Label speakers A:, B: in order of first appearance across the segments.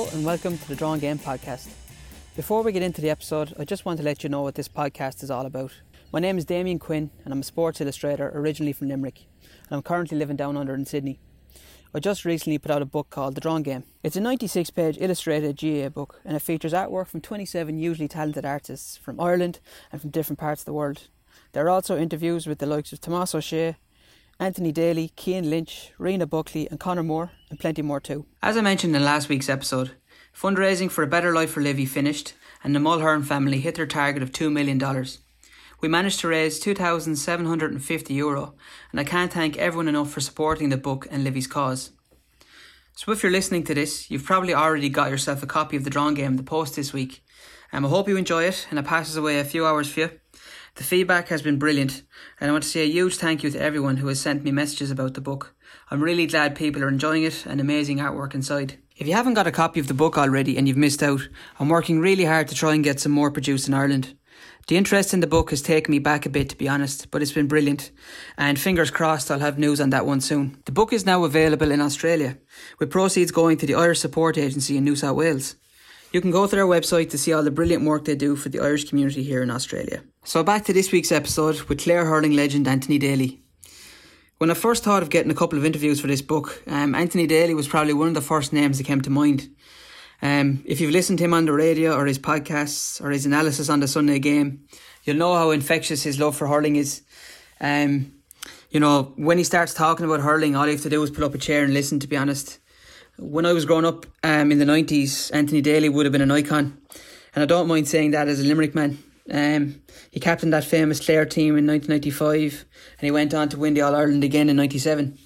A: And welcome to the Drawn Game podcast. Before we get into the episode, I just want to let you know what this podcast is all about. My name is Damien Quinn and I'm a sports illustrator originally from Limerick and I'm currently living down under in Sydney. I just recently put out a book called The Drawn Game. It's a 96 page illustrated GAA book and it features artwork from 27 hugely talented artists from Ireland and from different parts of the world. There are also interviews with the likes of Tomas O'Shea, Anthony Daly, Cian Lynch, Rena Buckley, and Conor Moore, and plenty more too. As I mentioned in last week's episode, fundraising for a better life for Livy finished, and the Mulhern family hit their target of $2 million. We managed to raise 2,750 euro, and I can't thank everyone enough for supporting the book and Livy's cause. So, if you're listening to this, you've probably already got yourself a copy of the Drawn Game, the post this week. Um, I hope you enjoy it and it passes away a few hours for you. The feedback has been brilliant, and I want to say a huge thank you to everyone who has sent me messages about the book. I'm really glad people are enjoying it and amazing artwork inside. If you haven't got a copy of the book already and you've missed out, I'm working really hard to try and get some more produced in Ireland. The interest in the book has taken me back a bit, to be honest, but it's been brilliant. And fingers crossed I'll have news on that one soon. The book is now available in Australia, with proceeds going to the Irish Support Agency in New South Wales. You can go to their website to see all the brilliant work they do for the Irish community here in Australia. So back to this week's episode with Clare hurling legend Anthony Daly. When I first thought of getting a couple of interviews for this book, um, Anthony Daly was probably one of the first names that came to mind. Um, if you've listened to him on the radio or his podcasts or his analysis on the Sunday game, you'll know how infectious his love for hurling is. Um, you know, when he starts talking about hurling, all you have to do is pull up a chair and listen, to be honest when I was growing up um, in the 90s, Anthony Daly would have been an icon. And I don't mind saying that as a Limerick man. Um, he captained that famous Clare team in 1995 and he went on to win the All Ireland again in 97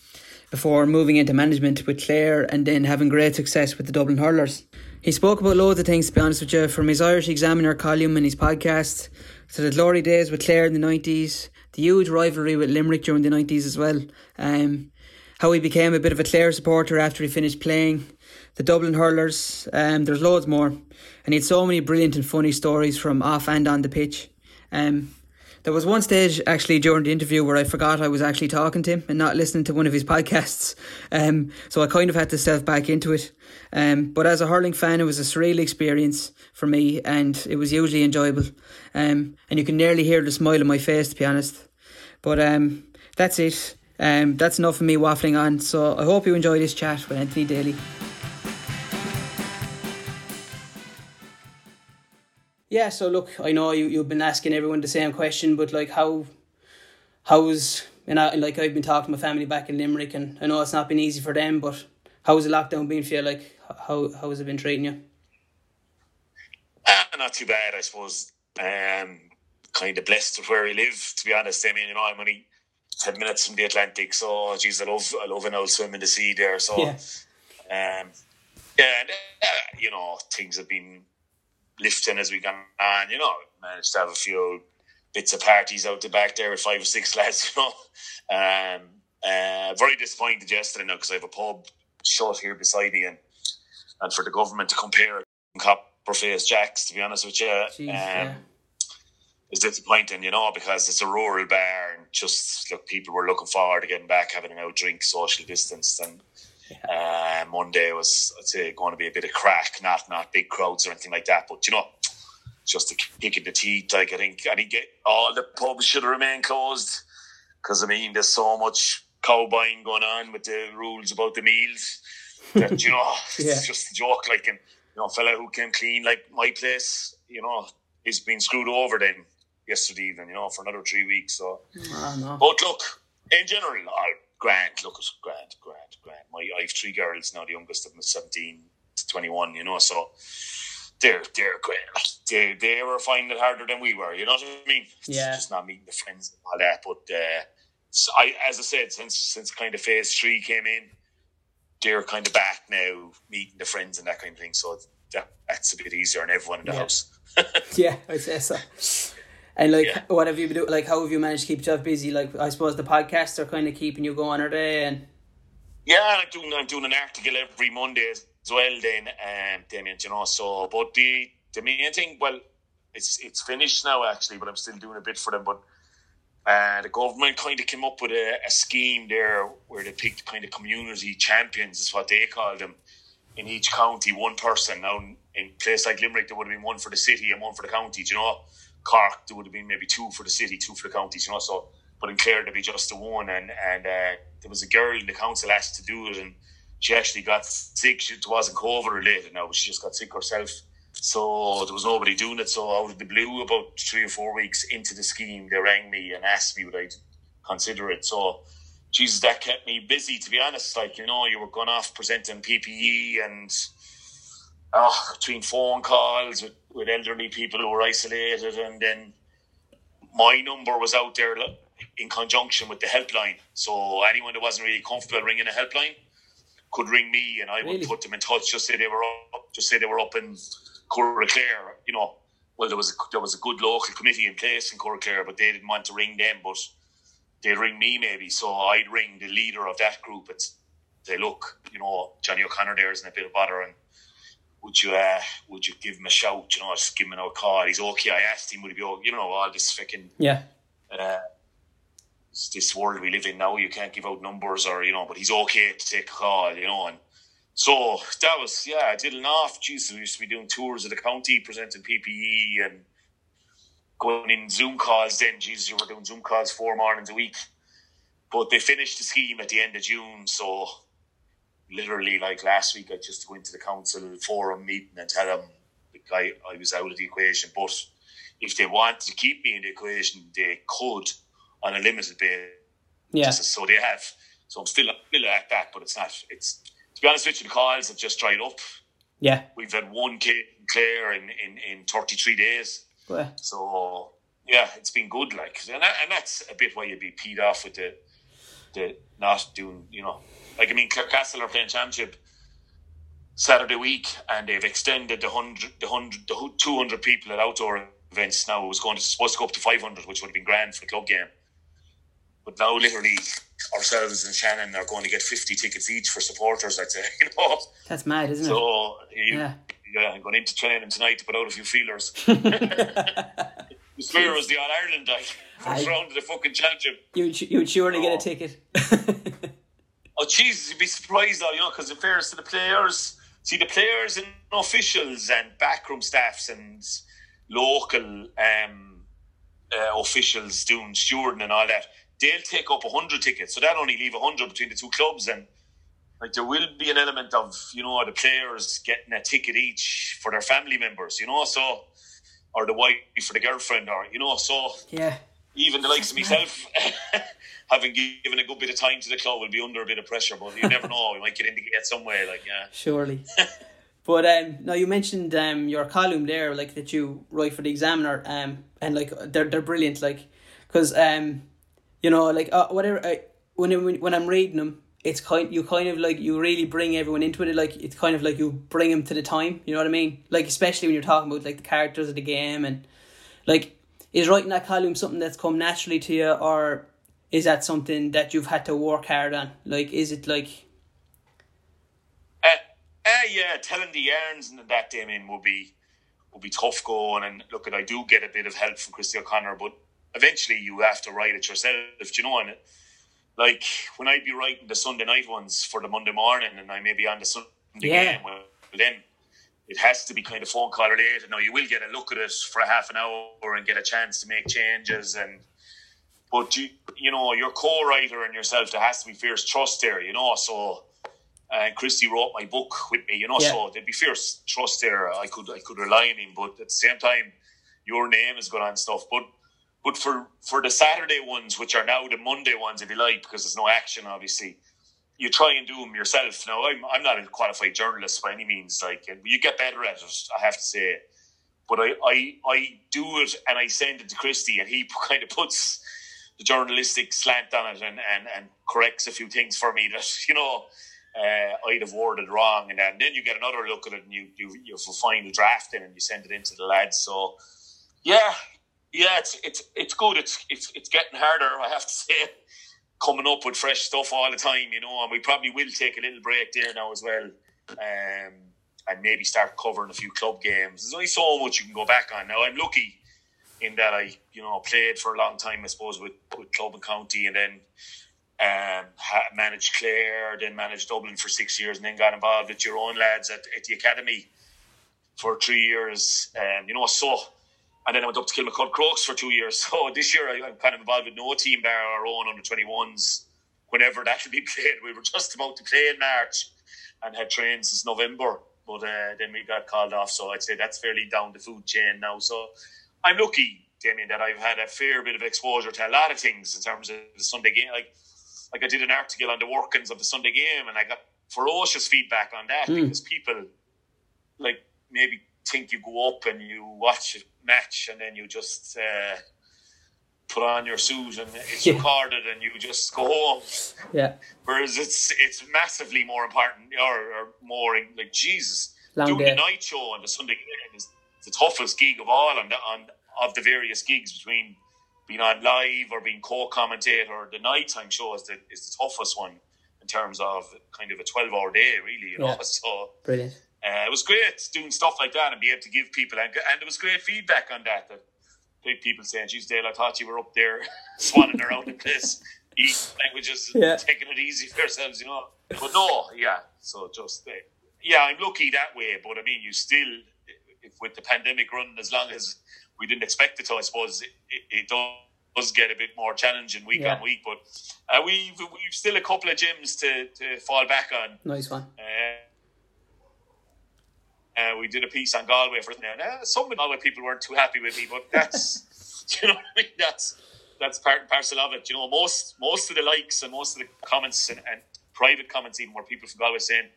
A: before moving into management with Clare and then having great success with the Dublin Hurlers. He spoke about loads of things, to be honest with you, from his Irish Examiner column and his podcast to the glory days with Clare in the 90s, the huge rivalry with Limerick during the 90s as well. Um, how he became a bit of a Clare supporter after he finished playing, the Dublin hurlers, um, there's loads more. And he had so many brilliant and funny stories from off and on the pitch. Um, there was one stage actually during the interview where I forgot I was actually talking to him and not listening to one of his podcasts. Um, so I kind of had to step back into it. Um, but as a hurling fan, it was a surreal experience for me and it was hugely enjoyable. Um, and you can nearly hear the smile on my face, to be honest. But um, that's it. Um, that's enough of me waffling on. So I hope you enjoy this chat with Anthony Daly. Yeah, so look, I know you, you've been asking everyone the same question, but like how how's and like I've been talking to my family back in Limerick and I know it's not been easy for them, but how's the lockdown been for you? Like how how has it been treating you?
B: Uh, not too bad, I suppose. Um kind of blessed with where we live, to be honest. I mean, you know, I'm only ten minutes from the Atlantic. So, geez, I love I love an old swim in the sea there. So, yeah, um, yeah, and, uh, you know, things have been lifting as we gone on. You know, managed to have a few bits of parties out the back there with five or six lads. You know, um, uh, very disappointed yesterday now because I have a pub shut here beside me, and and for the government to compare Copper Face Jacks, to be honest with you. Jeez, um, yeah is disappointing, you know, because it's a rural bar and just look, people were looking forward to getting back, having an out drink, social distance, and uh, Monday was, I'd say, going to be a bit of crack, not not big crowds or anything like that, but you know, just a kick in the teeth. Like I think, I think all the pubs should remain closed because I mean, there's so much cowbuying going on with the rules about the meals that you know, yeah. it's just a joke. Like, and you know, fella who came clean like my place, you know, is being screwed over then yesterday evening, you know, for another three weeks. So, oh, no. but look, in general, I Grant, look, it's Grant, Grant, Grant. My I have three girls now. The youngest of them is seventeen to twenty-one. You know, so they're they're great. They they were finding it harder than we were. You know what I mean?
A: Yeah.
B: It's just not meeting the friends and all that. But uh, so I, as I said, since since kind of phase three came in, they're kind of back now, meeting the friends and that kind of thing. So that, that's a bit easier on everyone in the
A: yeah.
B: house.
A: yeah, I'd say so. And like, yeah. what have you been doing? Like, how have you managed to keep yourself busy? Like, I suppose the podcasts are kind of keeping you going, are they? And
B: yeah, I'm doing I'm doing an article every Monday as well. Then, um, Damien, you know. So, but the the main thing, well, it's it's finished now actually, but I'm still doing a bit for them. But uh, the government kind of came up with a, a scheme there where they picked kind of community champions, is what they call them. in each county, one person. Now, in place like Limerick, there would have been one for the city and one for the county. Do you know? Cork, there would have been maybe two for the city, two for the counties. You know, so but in Clare, there'd be just the one. And and uh, there was a girl in the council asked to do it, and she actually got sick. She, it wasn't COVID related now, but she just got sick herself. So there was nobody doing it. So out of the blue, about three or four weeks into the scheme, they rang me and asked me would I consider it. So Jesus, that kept me busy, to be honest. Like, you know, you were going off presenting PPE and oh, between phone calls with, with elderly people who were isolated. And then my number was out there in conjunction with the helpline. So anyone that wasn't really comfortable ringing a helpline could ring me and I really? would put them in touch. Just say they were up, just say they were up in Clare, you know. Well, there was a, there was a good local committee in place in Clare, but they didn't want to ring them. But they'd ring me maybe. So I'd ring the leader of that group and say, look, you know, Johnny O'Connor there isn't a bit of bother and would you uh, would you give him a shout, you know, just give him a call. He's okay. I asked him, would he be okay? You know, all this fucking
A: Yeah.
B: Uh, this world we live in now, you can't give out numbers or, you know, but he's okay to take a call, you know, and so that was, yeah, I did enough. Jesus, we used to be doing tours of the county, presenting PPE and going in Zoom calls then. Jesus, you were doing Zoom calls four mornings a week. But they finished the scheme at the end of June, so literally like last week I just went to the council forum meeting and tell them like, I, I was out of the equation. But if they wanted to keep me in the equation, they could on a limited basis.
A: Yeah.
B: So they have. So I'm still still at that, but it's not. It's to be honest with you, the calls have just dried up.
A: Yeah.
B: We've had one kid clear in, in, in 33 days.
A: Yeah.
B: So yeah, it's been good. Like, and, that, and that's a bit why you'd be peed off with the the not doing. You know, like I mean, Castle are playing championship Saturday week, and they've extended the hundred, the hundred, the two hundred people at outdoor events. Now it was going to supposed to go up to five hundred, which would have been grand for the club game. But now, literally, ourselves and Shannon are going to get 50 tickets each for supporters, I'd say. You know?
A: That's mad, isn't
B: so,
A: it?
B: So, yeah. yeah, I'm going into training tonight to put out a few feelers. the was the All Ireland, like, first I, round of the fucking championship.
A: You'd, you'd surely oh. get a oh. ticket.
B: oh, Jesus, you'd be surprised, though, you know, because in fairness to the players, see, the players and officials and backroom staffs and local um, uh, officials doing stewarding and all that they'll take up 100 tickets. So that'll only leave 100 between the two clubs. And like there will be an element of, you know, the players getting a ticket each for their family members, you know, so, or the wife for the girlfriend, or, you know, so.
A: Yeah.
B: Even the likes of myself, having given a good bit of time to the club, will be under a bit of pressure, but you never know. We might get in the gate some way, like, yeah.
A: Surely. But um, now you mentioned um, your column there, like that you write for the Examiner, um, and like they're they're brilliant, like because um, you know, like uh, whatever. I, when when I'm reading them, it's kind you kind of like you really bring everyone into it. Like it's kind of like you bring them to the time. You know what I mean? Like especially when you're talking about like the characters of the game and like is writing that column something that's come naturally to you or is that something that you've had to work hard on? Like is it like?
B: Uh, uh yeah, telling the yarns and that Damien will be will be tough going. And look, at I do get a bit of help from Christy O'Connor, but eventually you have to write it yourself. You know, and it? like when I'd be writing the Sunday night ones for the Monday morning, and I may be on the Sunday yeah. game, well, then it has to be kind of phone call related. Now you will get a look at it for a half an hour and get a chance to make changes and. But you, you know, your co-writer and yourself, there has to be fierce trust there, you know. So, and uh, Christy wrote my book with me, you know. Yeah. So there'd be fierce trust there. I could, I could rely on him, but at the same time, your name is going on stuff. But but for, for the Saturday ones, which are now the Monday ones, if you like, because there's no action, obviously, you try and do them yourself. Now, I'm, I'm not a qualified journalist by any means, like, and you get better at it, I have to say. But I, I, I do it and I send it to Christy, and he kind of puts the journalistic slant on it and, and, and corrects a few things for me that, you know, uh, I'd have worded wrong. And then, then you get another look at it and you, you, you have a final draft in and you send it into the lads. So, yeah, yeah, it's it's it's good. It's it's it's getting harder. I have to say, coming up with fresh stuff all the time, you know. And we probably will take a little break there now as well, um, and maybe start covering a few club games. There's only so much you can go back on. Now I'm lucky in that I you know played for a long time, I suppose, with with club and county, and then um, managed Clare, then managed Dublin for six years, and then got involved with your own lads at, at the academy for three years. Um, you know, so and then I went up to Kilmacud Crokes for two years. So this year I, am kind of involved with no team bar our own under 21s. Whenever that should be played, we were just about to play in March and had trained since November. But uh, then we got called off, so I'd say that's fairly down the food chain now. So I'm lucky, Damien, that I've had a fair bit of exposure to a lot of things in terms of the Sunday game. Like, like I did an article on the workings of the Sunday game, and I got ferocious feedback on that mm. because people, like maybe think you go up and you watch a match and then you just uh, put on your suit and it's yeah. recorded and you just go home.
A: Yeah.
B: Whereas it's it's massively more important or, or more like Jesus Long doing day. the night show on the Sunday is the toughest gig of all on the, on of the various gigs between being on live or being co-commentator. The nighttime show is the is the toughest one in terms of kind of a twelve hour day, really. You know, so
A: brilliant.
B: Uh, it was great doing stuff like that and be able to give people, and, and there was great feedback on that. That people saying, "Geez, Dale, I thought you were up there swanning around the place, eating languages, yeah. taking it easy for yourselves, you know." But no, yeah. So just, uh, yeah, I'm lucky that way. But I mean, you still, if with the pandemic running as long as we didn't expect it to, I suppose it, it, it does get a bit more challenging week yeah. on week. But uh, we've we've still a couple of gyms to, to fall back on.
A: Nice one.
B: Uh, uh, we did a piece on Galway for now. Now, some of Galway people weren't too happy with me, but that's you know what I mean. That's that's part and parcel of it. You know, most most of the likes and most of the comments and, and private comments even were people from Galway saying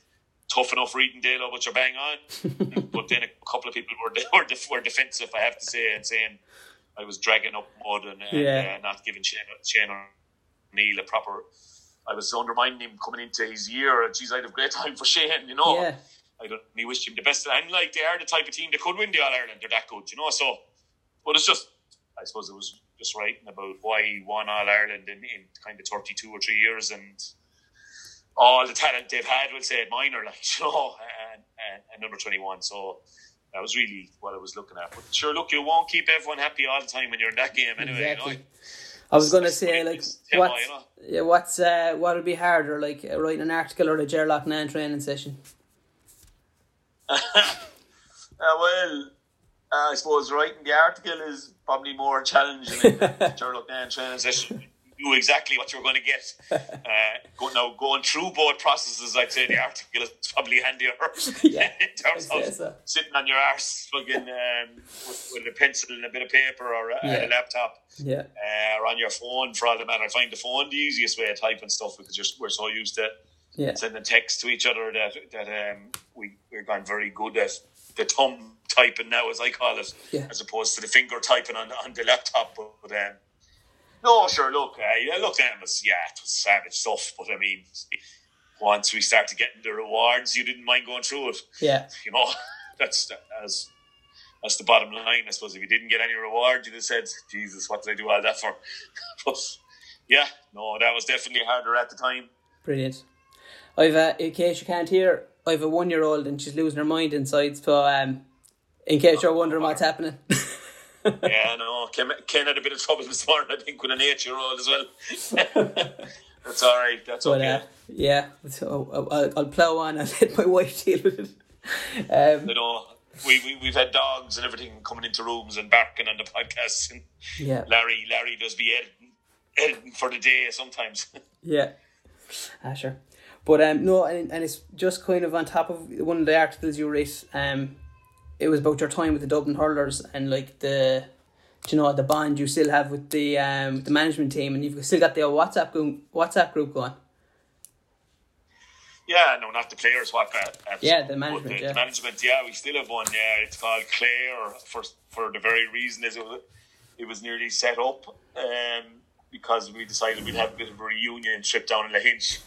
B: tough enough reading Dalo, but you're bang on. but then a couple of people were were, were defensive, I have to say, and saying I was dragging up mud and, yeah. uh, not giving Shane, Shane O'Neill a proper. I was undermining him coming into his year. Geez, I'd have great time for Shane, you know.
A: Yeah.
B: I don't me wish him the best. And like they are the type of team that could win the All Ireland. They're that good, you know. So, but it's just, I suppose it was just writing about why he won All Ireland in, in kind of thirty two or three years and all the talent they've had. We'll say minor, like you know, and, and, and under twenty one. So. That was really what I was looking at. But sure, look, you won't keep everyone happy all the time when you're in that game, anyway. Exactly. You know?
A: I was going to say, like, you know? yeah, what's uh, what would be harder, like writing an article or a Ger Loughnane training session?
B: uh, well, uh, I suppose writing the article is probably more challenging than Ger Loughnane training session. Do exactly what you're going to get. Uh, go, now, going through both processes, I'd say the article is probably handier yeah, in terms of so. sitting on your arse fucking, um, with, with, a pencil and a bit of paper or a, yeah. a laptop
A: yeah. Uh,
B: or on your phone for all the matter. I find the phone the easiest way of typing stuff because we're so used to
A: yeah.
B: sending texts to each other that that um, we we're gone very good at the thumb typing now, as I call it,
A: yeah.
B: as opposed to the finger typing on on the laptop. But um, no, sure, look, uh, I looked at him as yeah, it was savage stuff. But I mean, once we started getting the rewards, you didn't mind going through it.
A: Yeah,
B: you know, that's as that's the bottom line. I suppose if you didn't get any reward, you'd have said, "Jesus, what did I do all that for?" but yeah, no, that was definitely harder at the time.
A: Brilliant. I've uh, in case you can't hear, I have a one year old and she's losing her mind inside. So um, in case you're wondering what's happening.
B: yeah, no, Ken, Ken, had a bit of trouble this morning. I think with an eight year old as well. That's all right. That's but, okay. Uh,
A: yeah, so I'll, I'll plow on and let my wife deal with it. Um,
B: you know, we, we we've had dogs and everything coming into rooms and barking on the podcast. And
A: yeah,
B: Larry Larry does be editing, editing for the day sometimes.
A: yeah, ah, sure. But um, no, and, and it's just kind of on top of one of the articles you wrote. Um, it was about your time with the Dublin Hurlers and like the, you know, the bond you still have with the um the management team, and you've still got the WhatsApp group, WhatsApp group going.
B: Yeah, no, not the players. What? Uh,
A: yeah, the management.
B: The,
A: yeah.
B: the, management. Yeah, we still have one. Yeah, it's called Clare for for the very reason is it was, it was nearly set up um, because we decided we'd have a bit of a reunion trip down in Lahinch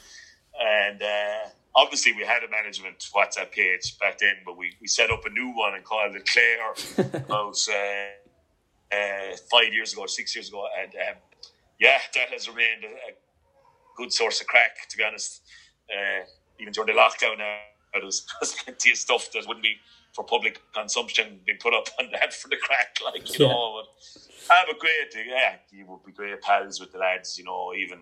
B: and uh, obviously, we had a management WhatsApp page back then, but we, we set up a new one and called it Clare about uh, uh, five years ago, or six years ago. And um, yeah, that has remained a, a, good source of crack, to be honest. Uh, even during the lockdown now, there's, there's plenty of stuff that wouldn't be for public consumption being put up on that for the crack, like, you yeah. know. But I have a great, yeah, you would be great pals with the lads, you know, even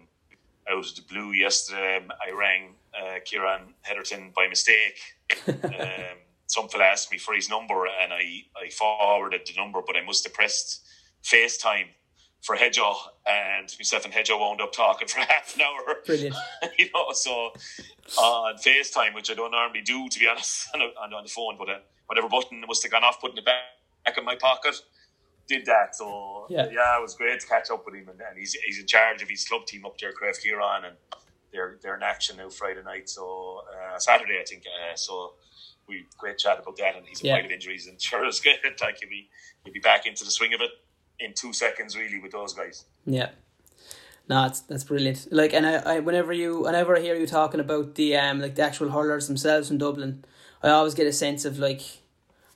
B: out of the blue yesterday. Um, I rang uh, Kieran Hetherton by mistake. um, some fella asked me for his number, and I, I forwarded the number, but I must have pressed FaceTime for Hedjo, and myself and Hedjo wound up talking for half an hour.
A: Brilliant.
B: you know, so on FaceTime, which I don't normally do, to be honest, on, on the phone, but uh, whatever button must have gone off, putting it back, back in my pocket, did that. So
A: yeah.
B: yeah, it was great to catch up with him, and, and he's he's in charge of his club team up there, Craobh Chiaráin, and they're they're in action now Friday night, so uh, Saturday I think. Uh, so we great chat about that, and he's
A: Yeah.
B: yeah. of injuries, and sure it's good. like he'll be he'll be back into the swing of it in two seconds, really, with those guys.
A: Yeah. No, that's that's brilliant. Like, and I, I, whenever you, whenever I hear you talking about the um, like the actual hurlers themselves in Dublin, I always get a sense of like,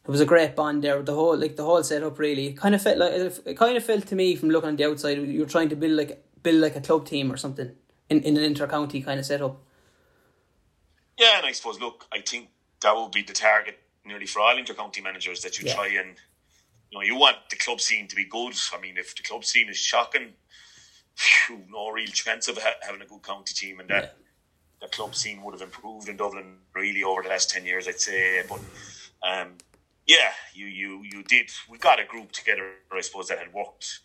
A: it was a great bond there. With the whole, like the whole setup, really, it kind of felt like it kind of felt to me from looking on the outside, you were trying to build like build like a club team or something in in an inter-county kind of setup.
B: Yeah, and I suppose, look, I think that would be the target nearly for all intercounty managers that you
A: Yeah.
B: try and, you know, you want the club scene to be good. I mean, if the club scene is shocking, phew, no real chance of ha- having a good county team, and that the club scene would have improved in Dublin really over the last ten years, I'd say. But um, yeah, you you you did. We got a group together, I suppose, that had worked.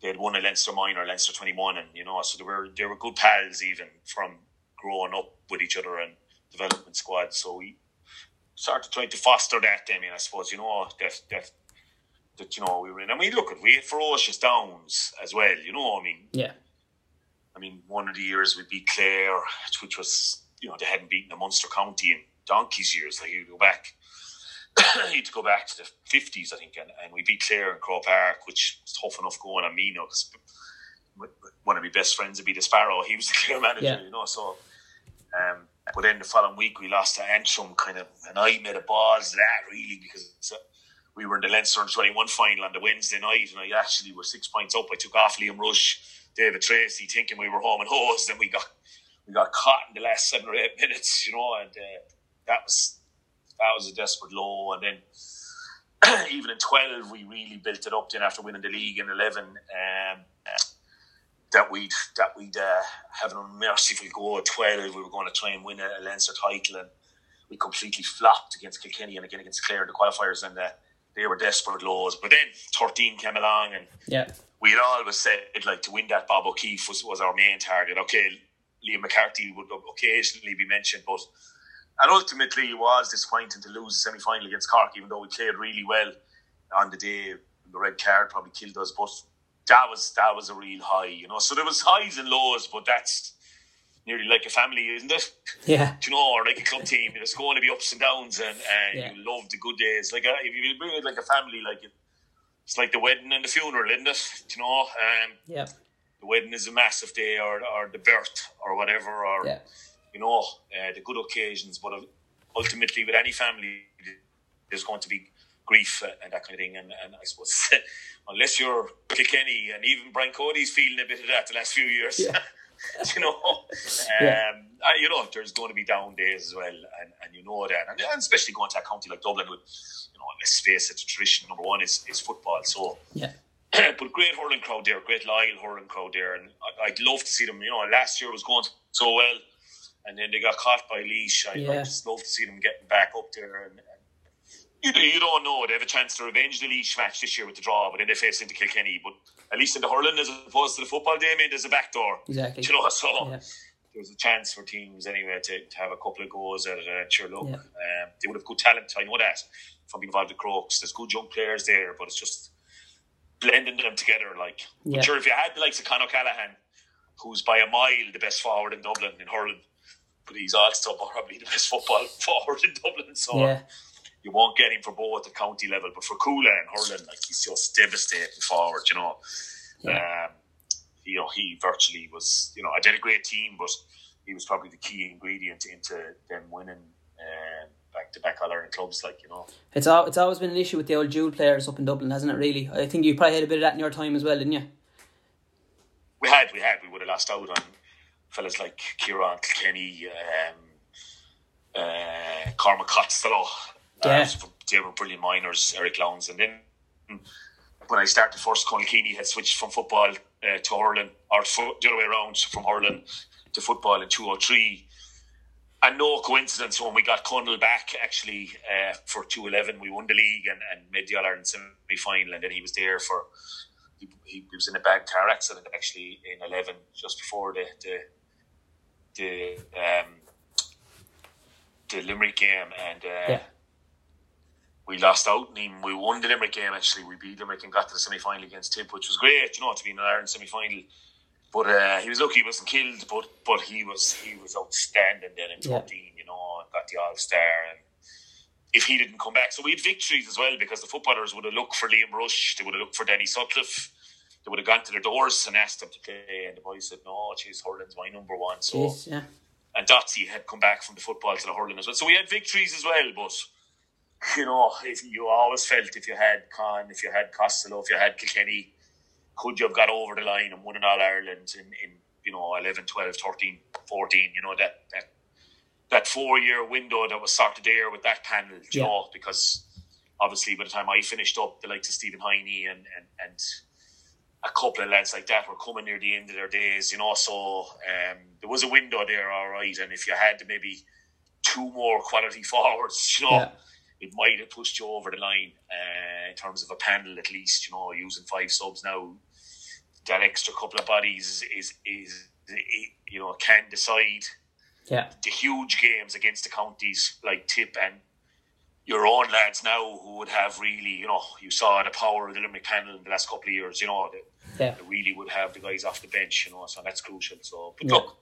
B: They had won a Leinster minor, Leinster twenty one, and you know, so they were they were good pals even from growing up with each other and development squad. So we started trying to foster that. I mean, I suppose you know that that that you know we were in. I mean, look, at we had ferocious downs as well. You know, I mean,
A: Yeah.
B: I mean, one of the years we beat Clare, which was, you know, they hadn't beaten a Munster county in donkey's years. Like, you go back, you had to go back to the 50s, I think, and, and we beat Clare in Croke Park, which was tough enough going on me now, 'cause one of my best friends would be the Sparrow. He was the Clare manager,
A: Yeah.
B: you know, so. Um, but then the following week we lost to Antrim, kind of, and I made a balls of that really because uh, we were in the Leinster under 21 final on the Wednesday night, and I actually was six points up. I took off Liam Rushe, David Treacy, thinking we were home and hosed, and we got we got caught in the last seven or eight minutes, you know, and uh, that was that was a desperate low. And then even in 12, we really built it up. Then after winning the league in 11, um, that we'd that we'd uh, have an unmerciful go at 12. We were going to try and win a, a Leinster title, and we completely flopped against Kilkenny and again against Clare in the qualifiers, and uh, they were desperate lows. But then 13 came along, and
A: Yeah.
B: we had always said like to win that Bob O'Keeffe was, was our main target. Okay, Liam McCarthy would occasionally be mentioned, but and ultimately it was disappointing to lose the semi final against Cork, even though we played really well on the day. The red card probably killed us, but that was that was a real high, you know. So there was highs and lows, but that's nearly like a family, isn't it?
A: Yeah.
B: Do you know, or like a club team. There's going to be ups and downs, and, and
A: Yeah.
B: you love the good days. Like uh, if you bring it like a family, like it, it's like the wedding and the funeral, isn't it? Do you know, um,
A: Yeah.
B: the wedding is a massive day, or or the birth, or whatever, or
A: Yeah.
B: You know, uh, the good occasions. But ultimately, with any family, there's going to be grief and that kind of thing. And, and I suppose unless you're Kilkenny, and even Brian Cody's feeling a bit of that the last few years.
A: Yeah.
B: you know, um,
A: Yeah.
B: I, you know, there's going to be down days as well, and, and you know that, and, and especially going to a county like Dublin with, you know, let's face it, the tradition number one is, is football. So,
A: Yeah.
B: but great hurling crowd there, great loyal hurling crowd there, and I'd love to see them. You know, last year was going so well, and then they got caught by Laois. I'd
A: Yeah.
B: just love to see them getting back up there. And, and you, you don't know they have a chance to revenge the Laois match this year with the draw, but then they face into Kilkenny. But at least in the hurling, as opposed to the football, Damien, there's a back door.
A: Exactly.
B: You know, so
A: Yeah.
B: there's a chance for teams anyway to, to have a couple of goals at it. Sure, look,
A: Yeah.
B: um, they would have good talent. I know that from being involved with Crokes. There's good young players there, but it's just blending them together. Like,
A: Yeah.
B: sure, if you had the likes of Con O'Callaghan, who's by a mile the best forward in Dublin in hurling, but he's also probably the best football forward in Dublin. So
A: Yeah.
B: you won't get him for both at the county level, but for Cuala and hurling, like he's just devastating forward. You know,
A: Yeah.
B: um, you know he virtually was. You know, I did a great team, but he was probably the key ingredient into them winning um, back to back all Ireland clubs. Like you know,
A: It's al- it's always been an issue with the old dual players up in Dublin, hasn't it? Really, I think you probably had a bit of that in your time as well, didn't you?
B: we had we had we would have lost out on fellas like Kieran Kilkenny, um, uh, Cormac Costello.
A: Yeah.
B: Uh, they were brilliant minors, Eric Lowndes, and then when I started first, Conal Keaney had switched from football uh, to hurling, or fo- the other way around, from hurling to football in 203. And no coincidence when we got Conal back actually uh, for 211, we won the league and, and made the All Ireland semi final. And then he was there for, he, he, was in a bad car accident actually in 11, just before the, the, the, um, the Limerick game. And uh, yeah. we lost out and. We won the Limerick game actually. We beat Limerick and got to the semi final against Tip, which was great, you know, to be in an Ireland semi final but uh, he was lucky he wasn't killed. But but he was he was outstanding then in yeah. You know, and got the All Star. And if he didn't come back, so we had victories as well because the footballers would have looked for Liam Rushe, They would have looked for Danny Sutcliffe. They would have gone to their doors and asked them to play, and the boys said, "No, geez, hurling's my number one." So,
A: Jeez, yeah.
B: and Dotsy had come back from the football to the hurling as well. So we had victories as well, but you know, if you always felt if you had Con, if you had Costello, if you had Kilkenny, could you have got over the line and won an All Ireland in, in you know 11, 12, 13, 14? You know that that that four year window that was sorted there with that panel, you yeah. know, because obviously by the time I finished up, the likes of Stephen Hiney and and and a couple of lads like that were coming near the end of their days, you know. So um, there was a window there, all right. And if you had maybe two more quality forwards, you know, yeah it might have pushed you over the line uh, in terms of a panel at least. You know, using five subs now, that extra couple of bodies is is, is you know can decide.
A: Yeah,
B: the huge games against the counties like Tip and your own lads now who would have really, you know, you saw the power of the Limerick panel in the last couple of years. You know, they, yeah. really would have the guys off the bench. You know, so that's crucial. So, but yeah. look.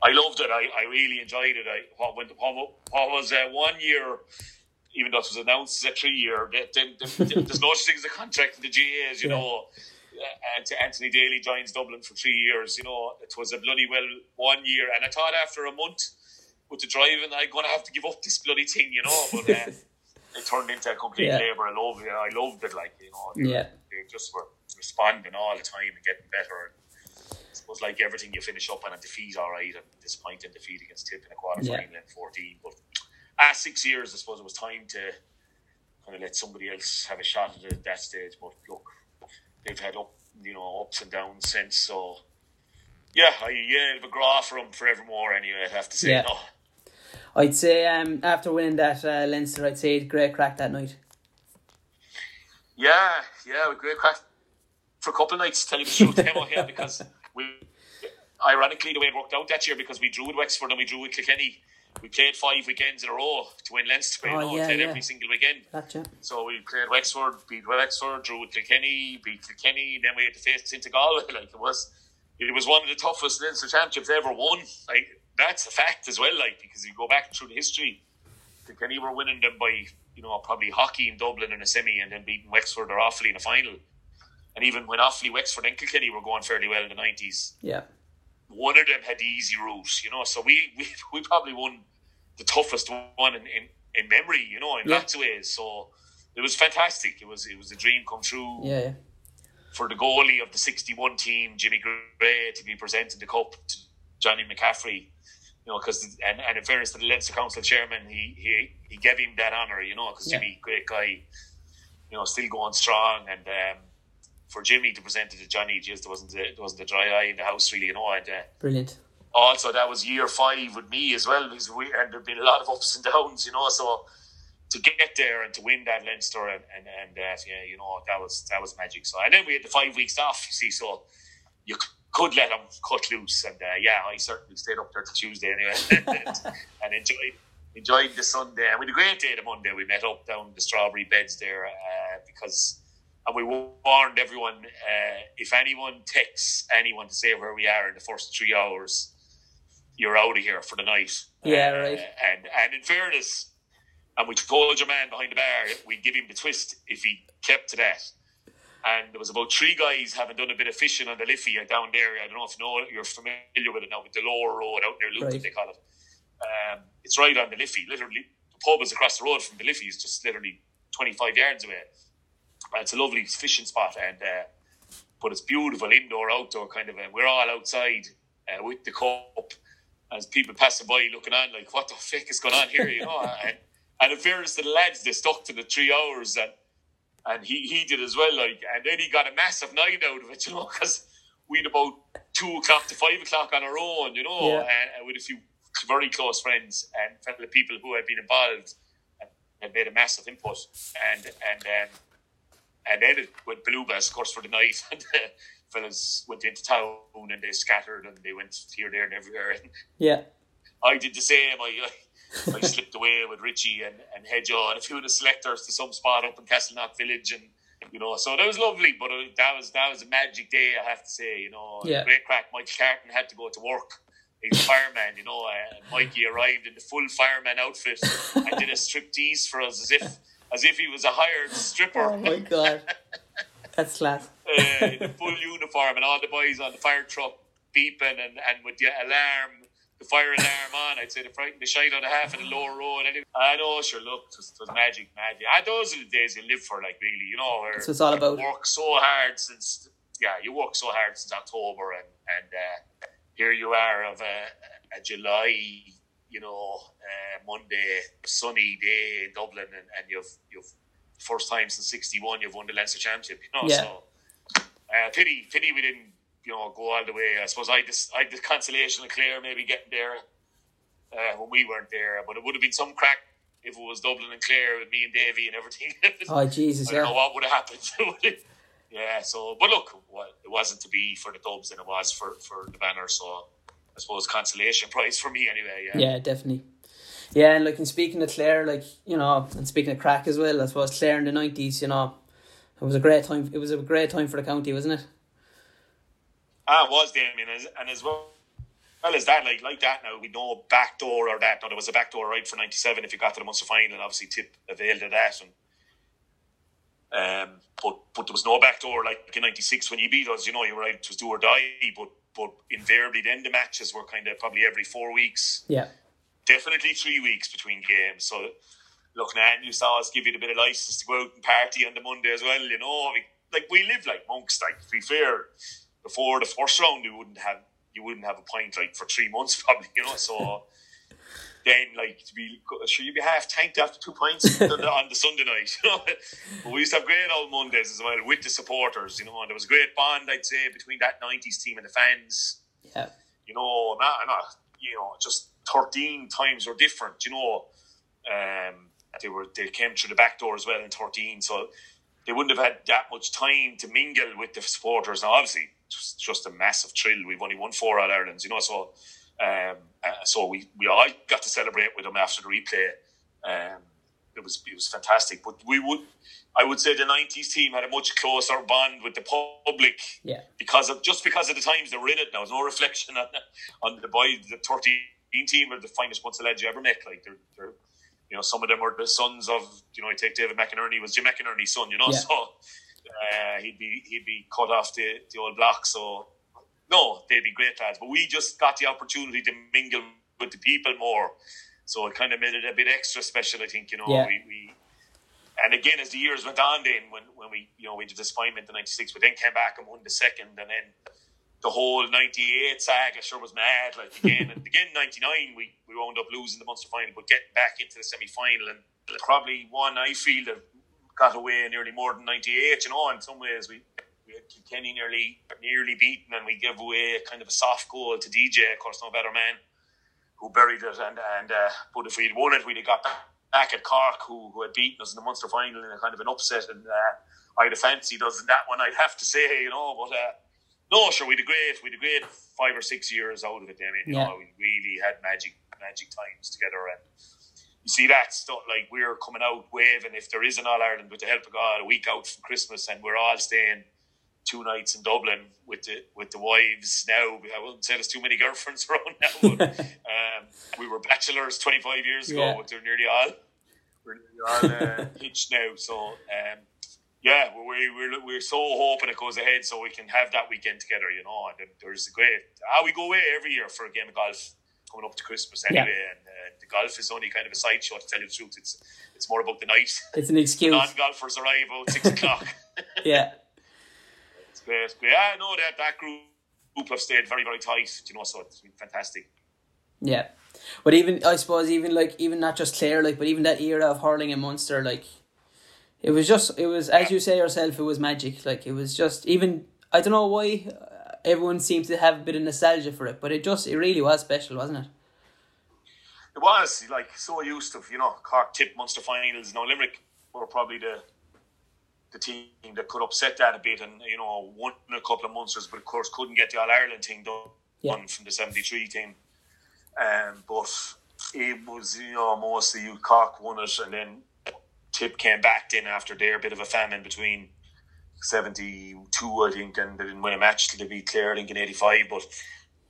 B: I loved it. I, I really enjoyed it. I what, went, what, what was uh, one year even though it was announced as a three year, there's no such thing as a contract in the GAAs, you yeah. know. Uh, Anthony Daly joins Dublin for three years, you know. It was a bloody well one year, and I thought after a month with the driving, I'm going to have to give up this bloody thing, you know. But uh, it turned into a complete yeah. labour. I loved it. I loved it, like, you know.
A: They,
B: yeah. they just were responding all the time and getting better. It was like everything you finish up on a defeat, all right, and disappointing defeat against Tip in a quarter final yeah. in 14. But ah, six years, I suppose it was time to kind of let somebody else have a shot at it at that stage. But look, they've had up, you know, ups and downs since. So yeah, I yeah, it'll be graw for them forevermore. Anyway, I'd have to say. Yeah. No.
A: I'd say um, after winning that uh, Leinster, I'd say great crack that night.
B: Yeah, yeah, great crack for a couple of nights. Tell you the truth, Demo, here because we, ironically, the way it worked out that year because we drew with Wexford and we drew with Kilkenny we played five weekends in a row to win Leinster. Oh, yeah, played yeah. every single weekend.
A: Gotcha.
B: So we played Wexford, beat Wexford, drew with Kilkenny, beat Kilkenny, then we had to face Galway. Like it was, it was one of the toughest Leinster championships ever won. Like that's a fact as well. Like because you go back through the history, Kilkenny were winning them by you know probably hockey in Dublin in a semi, and then beating Wexford or Offaly in a final. And even when Offaly, Wexford, and Kilkenny were going fairly well in the nineties.
A: Yeah
B: one of them had the easy route, you know. So we, we, we probably won the toughest one in, in, in memory, you know, in yeah. lots of ways. So it was fantastic. It was it was a dream come true.
A: Yeah, yeah.
B: For the goalie of the '61 team, Jimmy Gray, to be presenting the cup to Johnny McCaffrey, you know, because and, and in fairness to the Leinster Council chairman, he he, he gave him that honour, you know, because yeah. Jimmy, great guy, you know, still going strong, and um, for Jimmy to present it to Johnny, just there wasn't a, there wasn't a dry eye in the house really, you know. And uh,
A: brilliant.
B: Also, that was year five with me as well, because we and there've been a lot of ups and downs, you know. So to get there and to win that Leinster and and and uh, yeah, you know that was that was magic. So and then we had the five weeks off, you see, so you could let them cut loose. And uh, yeah, I certainly stayed up there till Tuesday anyway, and enjoyed enjoyed the Sunday. And we had a great day the Monday. We met up down the strawberry beds there uh, because and we warned everyone uh, if anyone texts anyone to say where we are in the first three hours, you're out of here for the night.
A: Yeah, uh, right.
B: And and in fairness, and we told your man behind the bar we'd give him the twist if he kept to that. And there was about three guys having done a bit of fishing on the Liffey down there. I don't know if you know you're familiar with it now, with the lower road out near Lucan, right. they call it. Um, it's right on the Liffey. Literally, the pub is across the road from the Liffey. It's just literally 25 yards away. It's a lovely fishing spot, and uh, but it's beautiful indoor, outdoor kind of. And we're all outside uh, with the cup as people passing by, looking on like, "What the fuck is going on here?" You know. and, and in fairness to the lads, they stuck to the three hours, and and he he did as well. Like, and then he got a massive night out of it, you know, because we'd about two o'clock to five o'clock on our own, you know,
A: Yeah.
B: and, and with a few very close friends and fellow people who had been involved and had made a massive input. And and um, and then it went belugas, of course, for the night. And the fellas went into town and they scattered and they went here, there, and everywhere. And
A: Yeah.
B: I did the same. I, I, I slipped away with Richie and, and Hedjo and a few of the selectors to some spot up in Castleknock Village, and you know, so that was lovely. But uh, that was that was a magic day, I have to say. You know,
A: Yeah.
B: great crack. Mike Carton had to go to work. He's a fireman, you know. Uh, Mikey arrived in the full fireman outfit and did a strip tease for us as if as if he was a hired stripper
A: Oh my god. That's class.
B: uh, in the full uniform and all the boys on the fire truck beeping and, and with the alarm, the fire alarm on. I'd say the frightened the shite out of half of the lower road. Anyway, I know, sure, look, it was, it was magic, magic. Ah, those are the days you live for, like, really, you know, where
A: That's what it's all about.
B: you work so hard since, yeah, you work so hard since October and, and uh, here you are of a, a July, you know, uh, Monday, sunny day in Dublin and, and you've, you've, first time since 61 you've won the Leinster Championship, you know,
A: Yeah.
B: so uh, pity, pity we didn't, you know, go all the way. I suppose I just, I the consolation of Clare maybe getting there uh, when we weren't there, but it would have been some crack if it was Dublin and Clare with me and Davy and everything.
A: Oh Jesus,
B: I don't know what would have happened. yeah, so but look, what, it wasn't to be for the Dubs and it was for for the banner. So I suppose consolation prize for me anyway. Yeah,
A: Yeah, definitely. Yeah, and like in speaking of Clare, like you know, and speaking of crack as well, I suppose Clare in the nineties, you know, it was a great time. It was a great time for the county, wasn't it?
B: Ah, it was Damien, and as well. Well, as that like like that now we know backdoor or that. Now there was a backdoor right for ninety seven if you got to the Munster final, and obviously Tip availed of that. And um, but but there was no backdoor like in ninety six when you beat us. You know, you were right; it was do or die. But but invariably, then the matches were kind of probably every four weeks
A: Yeah,
B: definitely three weeks between games. So, look, man, you saw us give you a bit of license to go out and party on the Monday as well. You know, we, like we live like monks. Like to be fair, before the first round, you wouldn't have you wouldn't have a pint like for three months probably. You know, so. Then, like to be sure, you'd be half tanked after two pints on the, on the Sunday night. You know, but we used to have great old Mondays as well with the supporters. You know, and there was a great bond, I'd say, between that '90s team and the fans
A: yeah,
B: you know, not, not you know, just thirteen times were different. You know, um, they were they came through the back door as well in thirteen, so they wouldn't have had that much time to mingle with the supporters. Now, obviously, just just a massive thrill. We've only won four All Irelands, you know, so um, uh, so we we all got to celebrate with them after the replay. Um, it was it was fantastic, but we would. I would say the '90s team had a much closer bond with the public
A: yeah,
B: because of just because of the times they were in it. Now, there's no reflection on on the boy, the 13 team are the finest bunch of lads you ever met. Like they're, they're, you know, some of them are the sons of, you know, I take David McInerney was Jim McInerney's son, you know,
A: Yeah.
B: so uh, he'd be he'd be cut off the the old block. So no, they'd be great lads, but we just got the opportunity to mingle with the people more. So it kind of made it a bit extra special, I think. You know,
A: Yeah.
B: we, we and again as the years went on, then when, when we you know we did this disappointment in '96, we then came back and won the second, and then the whole '98 saga sure was mad. Like again and again, '99 we we wound up losing the Munster final, but getting back into the semi final and probably one I feel that got away nearly more than '98. You know, in some ways we. We had Kilkenny nearly nearly beaten, and we gave away kind of a soft goal to DJ. Of course, no better man who buried it. And and uh, but if we'd won it, we'd have got back at Cork, who, who had beaten us in the Munster final in a kind of an upset. And uh, I'd have fancied us in that one. I'd have to say, you know, but uh, no, sure, we'd a great, we'd a great five or six years out of it. I mean, you
A: Yeah.
B: know, we really had magic, magic times together. And you see that stuff like we're coming out waving if there is an All Ireland with the help of God a week out from Christmas, and we're all staying two nights in Dublin with the with the wives now. I wouldn't say there's too many girlfriends around now, but um, we were bachelors 25 years ago,
A: Yeah.
B: but they're nearly all we're nearly all uh, hitched now. So um, yeah, we're, we're we're so hoping it goes ahead so we can have that weekend together. You know, and there's a great. Ah, we go away every year for a game of golf coming up to Christmas
A: Yeah.
B: anyway, and uh, the golf is only kind of a sideshow to tell you the truth. It's it's more about the night.
A: it's an excuse.
B: Non golfers arrive about six o'clock.
A: Yeah,
B: It's great. It's great. I know that that group group have stayed very, very tight, you know, so it's been fantastic.
A: yeah. But even I suppose even like even not just Clare, like, but even that era of hurling in Munster, like, it was just it was as you say yourself, it was magic. Like it was just even I don't know why. uh, everyone seems to have a bit of nostalgia for it, but it just it really was special, wasn't it?
B: It was like so used to you know Cork tip Munster finals. Now Limerick were probably the the team that could upset that a bit, and you know won a couple of monsters, but of course couldn't get the All Ireland thing done yeah. from the '73 team. Um, but it was you know mostly you Cork won it, and then Tip came back then after their bit of a famine between 72, I think, and they didn't win a match till they beat Clare, I think, in 85. But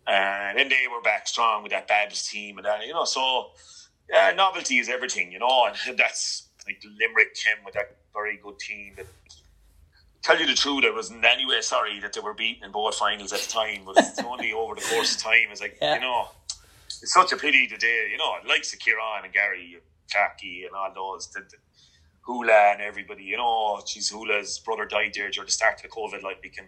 B: uh, then they were back strong with that Babs team and that, you know. So, yeah, novelty is everything, you know, and that's like Limerick came with that very good team that. Tell you the truth, I wasn't anyway sorry that they were beaten in both finals at the time, but it's only over the course of time. It's like, yeah. you know, it's such a pity today, you know, like Kieran and Gary, Jackie, and all those. The, the, Hula and everybody, you know, oh, geez, Hula's brother died there during the start of the COVID, like we can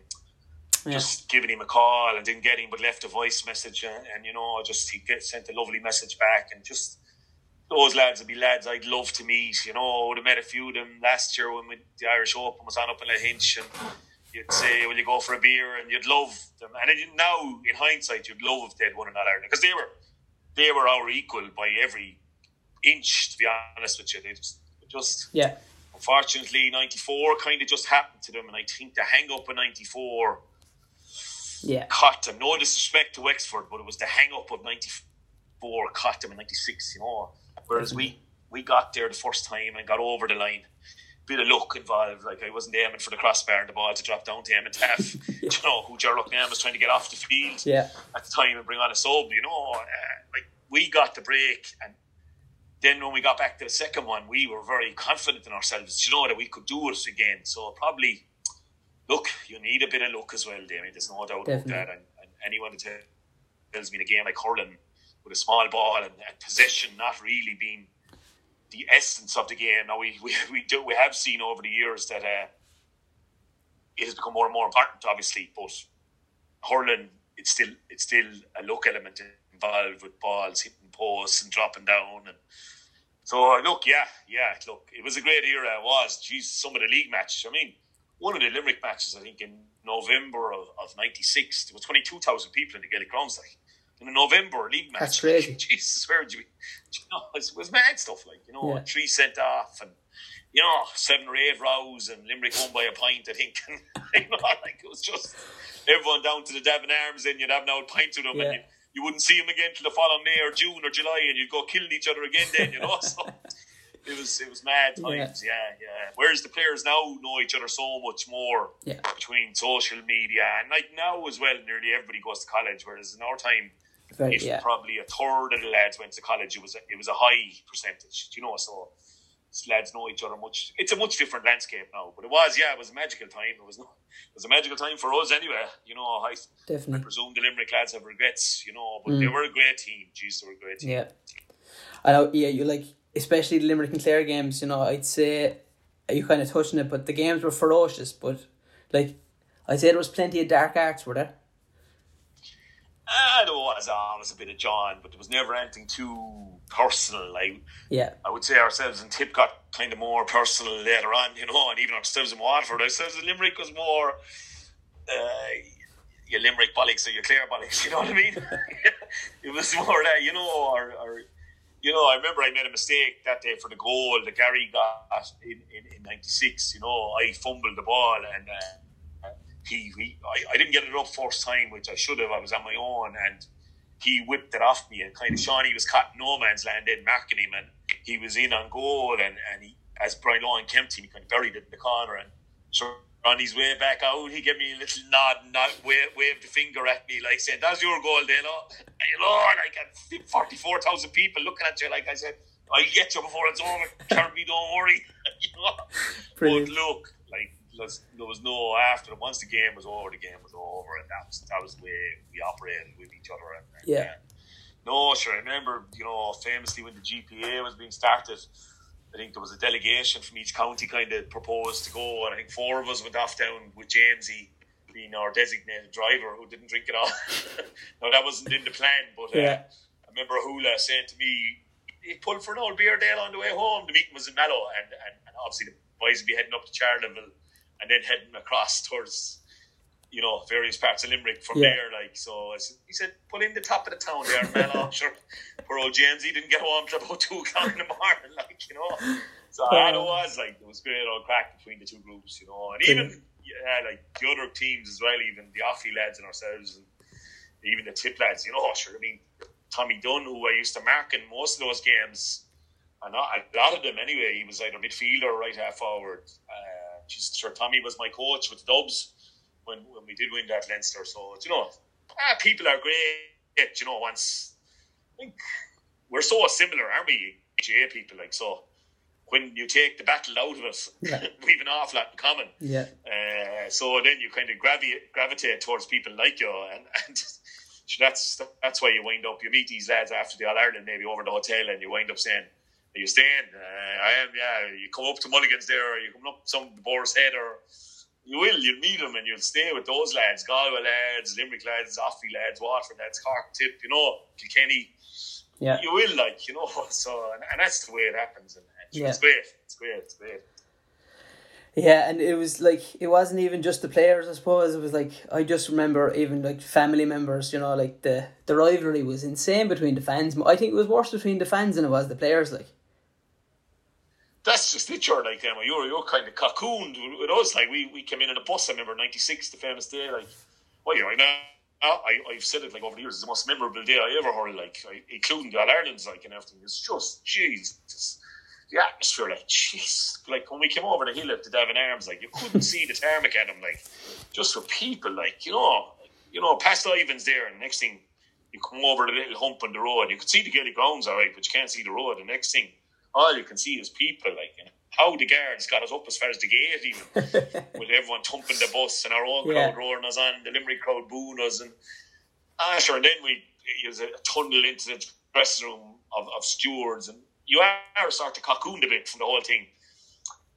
B: yeah. just giving him a call and didn't get him, but left a voice message and, and you know, just he get, sent a lovely message back and just those lads would be lads I'd love to meet. You know, I would have met a few of them last year when we, the Irish Open was on up in Lahinch and you'd say, Will you go for a beer? And you'd love them. And now, in hindsight, you'd love if they'd won an All Ireland because they were they were our equal by every inch, to be honest with you. They just just
A: yeah.
B: Unfortunately, ninety four kind of just happened to them, and I think the hang up of ninety four.
A: Yeah.
B: Caught them. No disrespect to Wexford, but it was the hang up of ninety four caught them in ninety six. You know, whereas we we got there the first time and got over the line. Bit of luck involved. Like I wasn't aiming for the crossbar and the ball to drop down to Eamonn Taaffe. yeah. You know who Ger Loughnane was trying to get off the field.
A: Yeah.
B: At the time and bring on a sub. You know, uh, like we got the break and then when we got back to the second one, we were very confident in ourselves, you know, that we could do it again. So probably, look, you need a bit of luck as well, Damien. There's no doubt Definitely. about that. And, and anyone that tells me in a game like hurling with a small ball and, and possession not really being the essence of the game. Now we, we, we do we have seen over the years that uh, it has become more and more important, obviously, but hurling it's still it's still a luck element involved with balls posts and dropping down and so uh, look, yeah, yeah, look, it was a great era. It was, geez, some of the league matches. I mean, one of the Limerick matches, I think, in November of, of '96, there was twenty two thousand people in the Gaelic grounds. Like in a November league match,
A: that's crazy.
B: Jesus, where did you? you know, it was, mad stuff. Like you know, yeah. three sent off and you know, seven or eight rows and Limerick won by a pint, I think. And, you know, like it was just everyone down to the Devon Arms and you'd have an old pint to them yeah. and you, you wouldn't see them again till the following May or June or July and you'd go killing each other again then, you know. So it was it was mad times, yeah. yeah, yeah. Whereas the players now know each other so much more
A: yeah.
B: between social media and like now as well, nearly everybody goes to college, whereas in our time Very, if yeah. probably a third of the lads went to college, it was a, it was a high percentage, you know. So lads know each other much. It's a much different landscape now, but it was yeah, it was a magical time. It was no, it was a magical time for us anyway. You know, I,
A: Definitely. I
B: presume the Limerick lads have regrets, you know, but mm. they were a great team. Jeez, they were a great team.
A: Yeah, I know. Yeah, you like especially the Limerick and Clare games. You know, I'd say you kind of touching it, but the games were ferocious. But like I'd say there was plenty of dark arts, were there?
B: I Uh, there was always a bit of John, but there was never anything too personal. Like,
A: yeah,
B: I would say ourselves and Tip got kind of more personal later on, you know, and even ourselves in Waterford, ourselves in Limerick was more. Uh, your Limerick bollocks or your Clare bollocks, you know what I mean? it was more that, you know, or, or, you know, I remember I made a mistake that day for the goal that Gary got in, in, in 96. You know, I fumbled the ball and uh, he, he I, I, didn't get it up first time, which I should have. I was on my own and he whipped it off me and kind of Seánie was caught no man's land in marking him and he was in on goal and, and he, as Brian came to him, he kind of buried it in the corner and so on his way back out, he gave me a little nod and nod, wave, waved a finger at me, like saying, That's your goal, then. Oh, you know, like 44,000 people looking at you. Like I said, I'll get you before it's over. Kirby, don't worry. you know? But look, like, there was no after once the game was over, the game was over, and that was that was the way we operated with each other. And, and
A: yeah.
B: No, sure. I remember, you know, famously when the GPA was being started, I think there was a delegation from each county kind of proposed to go, and I think four of us went off down with Jamesy being our designated driver who didn't drink at all. no, that wasn't in the plan, but uh, yeah. I remember Hula saying to me, he pulled for an old beer Dale on the way home. The meeting was in Mallow, and, and, and obviously the boys would be heading up to Charleville and then heading across towards you know, various parts of Limerick from yeah. there. Like, so said, he said, pull in the top of the town there, man. oh, sure, poor old James, he didn't get home until about two o'clock in the morning, like, you know. So uh, it was like it was great old crack between the two groups, you know, and even yeah, like the other teams as well, even the Offaly lads and ourselves, and even the Tip lads, you know. Sure, I mean, Tommy Dunne, who I used to mark in most of those games, and a lot of them anyway, he was either midfielder or right half forward. Uh, sure, Tommy was my coach with the Dubs when when we did win that Leinster. So you know, ah, people are great. You know, once I think we're so similar, aren't we? GAA people like so. When you take the battle out of us, yeah. we've an awful lot in common.
A: Yeah.
B: Uh, so then you kind of gravitate, gravitate towards people like you, and, and that's that's why you wind up. You meet these lads after the All Ireland, maybe over the hotel, and you wind up saying, "Are you staying?" Uh, I am. Yeah. You come up to Mulligan's there, or you come up to some Boar's Head, or you will, you'll meet them and you'll stay with those lads, Galway lads, Limerick lads, Offaly lads, Waterford lads, Cork Tip, you know, Kilkenny.
A: Yeah.
B: You will, like, you know, so, and, and that's the way it happens. And, and yeah. it's great. It's great. It's great.
A: Yeah, and it was like it wasn't even just the players. I suppose it was like I just remember even like family members. You know, like the the rivalry was insane between the fans. I think it was worse between the fans than it was the players. Like
B: that's just it. You're like them. You're you're kind of cocooned with us. Like we, we came in in a bus. I remember '96, the famous day. Like, well, you know, now I I've said it like over the years. It's the most memorable day I ever heard. Like, I, including the All Ireland's, like and everything. It's just Jesus. The atmosphere, like, jeez, like when we came over the hill at the Devon Arms, like you couldn't see the tarmac at them, like, just for people, like, you know, you know, past Ivan's there, and next thing you come over the little hump on the road, you can see the Gaelic grounds, all right, but you can't see the road. The next thing all you can see is people like you know, how the guards got us up as far as the gate even. With everyone thumping the bus and our own yeah. crowd roaring us on the Limerick crowd booing us and ah sure and then we use a tunnel into the dressing room of, of stewards and you are sort of cocooned a bit from the whole thing.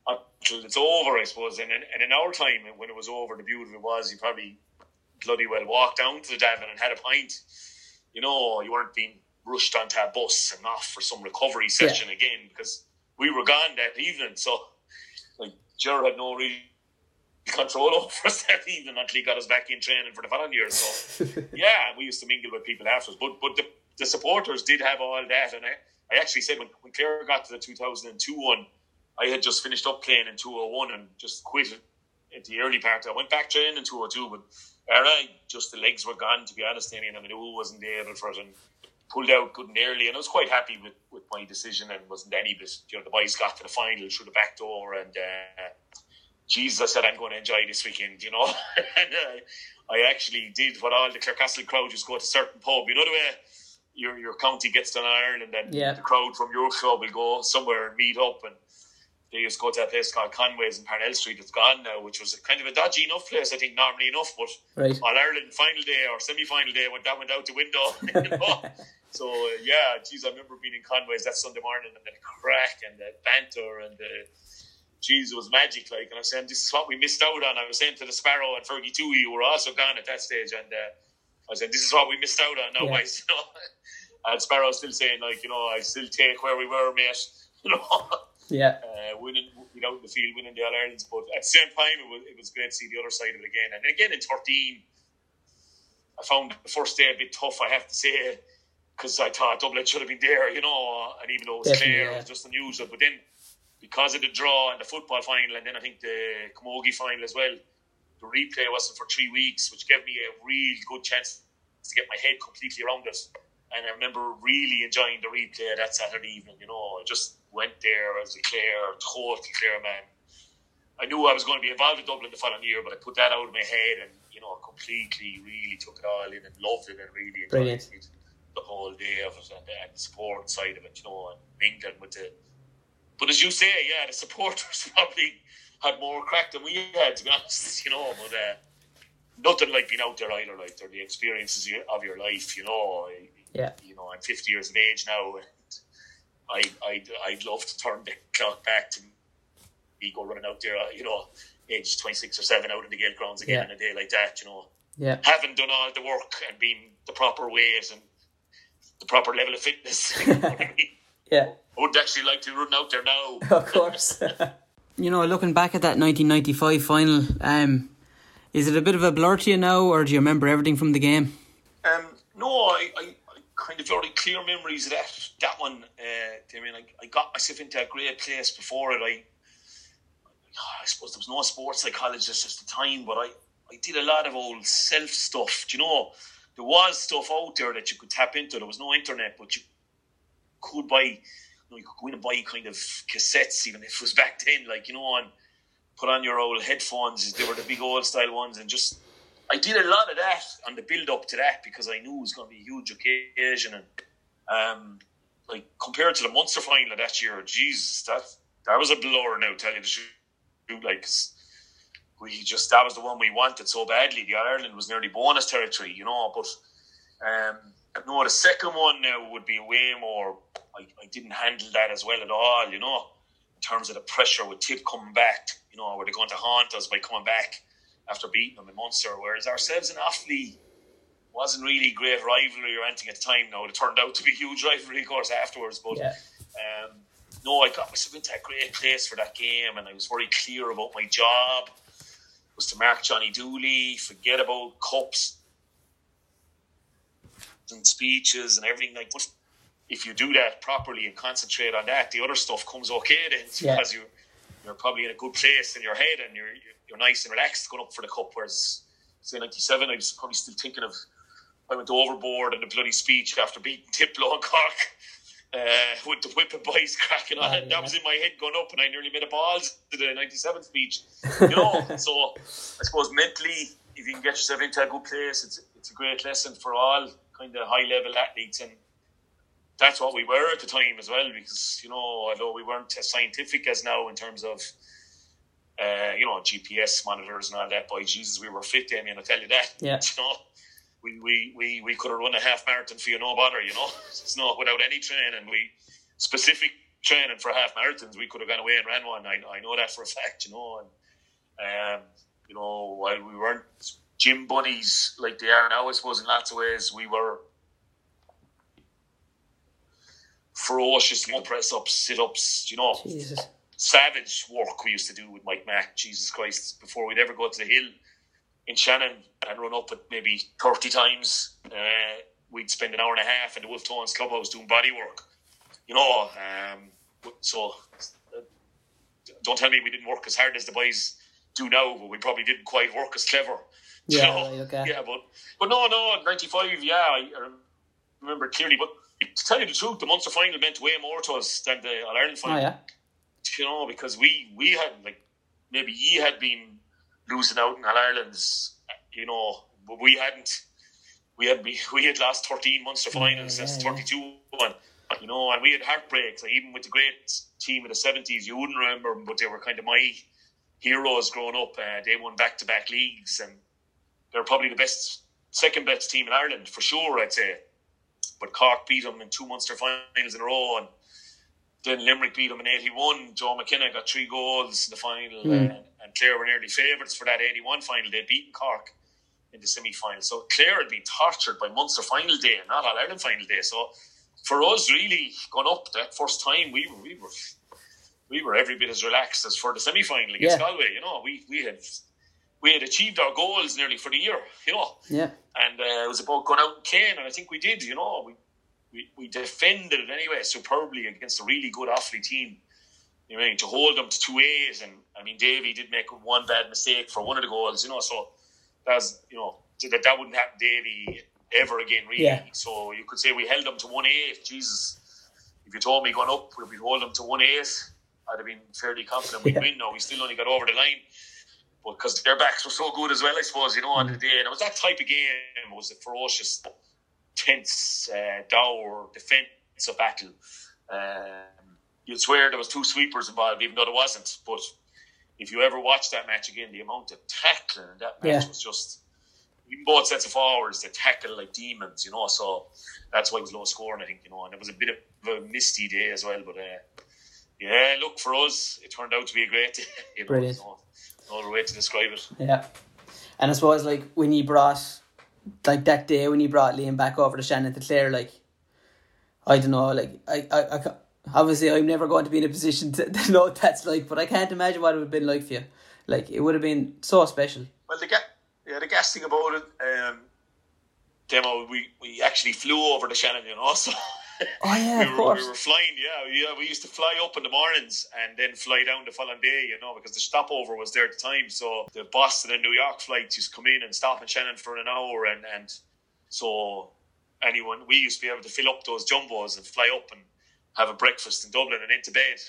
B: Until it's over I suppose and, and in our time when it was over the beauty of it was you probably bloody well walked down to the Devon and had a pint. You know you weren't being rushed onto a bus and off for some recovery session yeah. again because we were gone that evening. So, like, Gerard had no real control over us that evening until he got us back in training for the following year. So, yeah, we used to mingle with people afterwards. But but the, the supporters did have all that. And I, I actually said when, when Clare got to the 2002 one, I had just finished up playing in 201 and just quit at the early part. I went back training in 202, but all right, just the legs were gone, to be honest. And I mean, I wasn't able for it. And pulled out good and early, and I was quite happy with, with my decision and wasn't any bit. You know, the boys got to the final through the back door, and uh, Jesus, I said I'm going to enjoy this weekend. You know, and uh, I actually did what all the Clarecastle crowd just go to a certain pub. You know the way your your county gets to Ireland, and
A: yeah.
B: the crowd from your club will go somewhere and meet up and. They used to go to a place called Conway's in Parnell Street. It's gone now, which was kind of a dodgy enough place, I think, normally enough. But
A: right.
B: on Ireland final day or semi final day, when that went out the window, you know, So uh, yeah, geez, I remember being in Conway's that Sunday morning and the crack and the banter and the geez, it was magic. Like, and I was saying, this is what we missed out on. I was saying to the Sparrow and Fergie Tuohy, who were also gone at that stage, and uh, I was saying, this is what we missed out on. Now, yeah. And Sparrow still saying, like, you know, I still take where we were, mate. You know.
A: Yeah.
B: Uh, winning without the field, winning the All Irelands, but at the same time, it was it was great to see the other side of it again. And again in thirteen, I found the first day a bit tough. I have to say because I thought Dublin should have been there, you know, and even though it was clear, yeah. it was just unusual. But then, because of the draw and the football final, and then I think the Camogie final as well, the replay wasn't for three weeks, which gave me a real good chance to get my head completely around it. And I remember really enjoying the replay that Saturday evening, you know, just went there as a Clare, total Clare man. I knew I was going to be involved in Dublin the following year, but I put that out of my head and, you know, completely, really took it all in and loved it and really enjoyed it the whole day of it and, and the sport side of it, you know, and mingling with the. But as you say, yeah, the supporters probably had more crack than we had, to be honest, you know. But uh, nothing like being out there either, like they're the experiences of your life, you know.
A: Yeah.
B: You know, I'm 50 years of age now, I, I, I'd love to turn the clock back to me go running out there, uh, you know, age 26 or 7 out in the Gaelic grounds again yeah. in a day like that, you know.
A: Yeah.
B: Having done all the work and been the proper ways and the proper level of fitness.
A: yeah.
B: I would actually like to run out there now.
A: Of course. you know, looking back at that 1995 final, um, Is it a bit of a blur to you now, or do you remember everything from the game?
B: Um, no, I, I, I kind of very clear memories of that that one. Uh, I mean, I, I got myself into a great place before it. I, I suppose there was no sports psychologist at the time, but I, I did a lot of old self stuff. Do you know, there was stuff out there that you could tap into. There was no internet, but you could buy. You, know, you could go in and buy kind of cassettes, even if it was back then, like you know, and put on your old headphones. They were the big old style ones, and just I did a lot of that on the build up to that because I knew it was going to be a huge occasion, and um, like compared to the Munster final that year, Jesus, that that was a blur. Now, tell you the truth, like we just that was the one we wanted so badly. The Ireland was nearly bonus territory, you know, but. Um, no, the second one now would be way more. I, I didn't handle that as well at all, you know, in terms of the pressure with Tip coming back. You know, were they going to haunt us by coming back after beating them in Munster? Whereas ourselves in Offaly wasn't really great rivalry or anything at the time. Now it turned out to be a huge rivalry, of course, afterwards. But yeah. um, no, I got myself into a great place for that game, and I was very clear about my job was to mark Johnny Dooley, forget about cups and speeches and everything like but if you do that properly and concentrate on that the other stuff comes okay then yeah. because you you're probably in a good place in your head and you're you're nice and relaxed going up for the cup whereas say 97 I was probably still thinking of I went overboard in the bloody speech after beating Tiplow and Cork uh, with the whipping boys cracking on. Oh, yeah. That was in my head going up, and I nearly made a balls to the 97 speech. You know, so I suppose mentally, if you can get yourself into a good place, it's it's a great lesson for all kind of high level athletes, and that's what we were at the time as well. Because you know, although we weren't as scientific as now in terms of uh, you know GPS monitors and all that, boy Jesus, we were fit, Damien. I tell you that.
A: Yeah.
B: You know, we, we, we, we could have run a half marathon for you no bother. You know, it's not without any training. We specific training for half marathons. We could have gone away and ran one. I, I know that for a fact. You know, and um, you know, while we weren't gym buddies like they are now, I suppose in lots of ways we were ferocious no press ups, sit ups, you know.
A: Jesus.
B: Savage work we used to do with Mike Mack, Jesus Christ, before we'd ever go to the hill in Shannon and run up it maybe 30 times. Uh, we'd spend an hour and a half in the Wolf Tones clubhouse doing body work. You know, um, so uh, don't tell me we didn't work as hard as the boys do now, but we probably didn't quite work as clever.
A: Yeah, you know? right, okay.
B: Yeah, but but no, no, ninety five. Yeah, I, I remember clearly. But to tell you the truth, the Munster final meant way more to us than the All Ireland final.
A: Oh, yeah.
B: You know, because we we had like maybe ye had been losing out in All Ireland's. You know, but we hadn't. We had we had lost thirteen Munster finals yeah, since thirty two one. You know, and we had heartbreaks. Like even with the great team of the seventies, you wouldn't remember them, but they were kind of my heroes growing up. Uh, they won back to back leagues and they're probably the best, second best team in Ireland for sure. I'd say, but Cork beat them in two Munster finals in a row, and then Limerick beat them in '81. Joe McKenna got three goals in the final, mm. and, and Clare were nearly favourites for that '81 final. They'd beaten Cork in the semi final. So Clare had been tortured by Munster final day, not All Ireland final day. So for us, really going up that first time, we were, we were we were every bit as relaxed as for the semi final against yeah. Galway. You know, we we had we had achieved our goals nearly for the year, you know.
A: Yeah.
B: And uh, it was about going out and playing, and I think we did, you know. We, we, we defended it anyway superbly against a really good Offaly team. You know, to hold them to two A's, and I mean, Davy did make one bad mistake for one of the goals, you know. So that's you know that that wouldn't happen, Davy, ever again, really.
A: Yeah.
B: So you could say we held them to one A. Jesus, if you told me going up, we'd hold them to one eight, I'd have been fairly confident we'd yeah. win. No, we still only got over the line because their backs were so good as well, I suppose, you know, on mm. the day. And it was that type of game. It was a ferocious, tense, uh, dour defensive battle. Um, you'd swear there was two sweepers involved, even though there wasn't. But if you ever watch that match again, the amount of tackling in that match yeah. was just even both sets of forwards they tackle like demons, you know. So that's why it was low scoring, I think, you know. And it was a bit of a misty day as well, but uh, yeah, look for us, it turned out to be a great day.
A: Brilliant. Know,
B: no other way to describe it.
A: Yeah, and I suppose like when you brought like that day when you brought Liam back over to Shannon to Clare, like I don't know, like I, I, I obviously I'm never going to be in a position to, to know what that's like, but I can't imagine what it would have been like for you. Like it would have been so special.
B: Well, the gap yeah, the gas thing about it, um, demo, we, we actually flew over to Shannon, you know, so
A: Oh yeah,
B: we,
A: of
B: were,
A: course.
B: we were flying, yeah, yeah. We used to fly up in the mornings and then fly down the following day, you know, because the stopover was there at the time. So the Boston and New York flights used to come in and stop in Shannon for an hour, and and so anyone we used to be able to fill up those jumbos and fly up and have a breakfast in Dublin and into bed.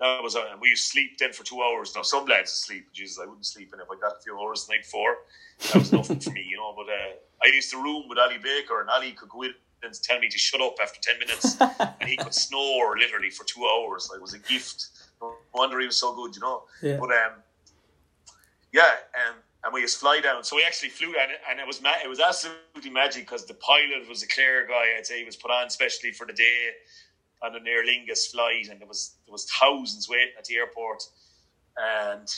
B: That was uh, and we used to sleep then for two hours. Now some lads sleep, Jesus, I wouldn't sleep, and if I got a few hours the night before, that was nothing for me, you know. But uh, I used to room with Ollie Baker, and Ollie could go in and tell me to shut up after 10 minutes and he could snore literally for two hours like it was a gift no wonder he was so good you know
A: Yeah.
B: but um yeah um, and we just fly down so we actually flew and, and it was ma- it was absolutely magic because the pilot was a clear guy I'd say he was put on especially for the day on an Aer Lingus flight and there was there was thousands waiting at the airport and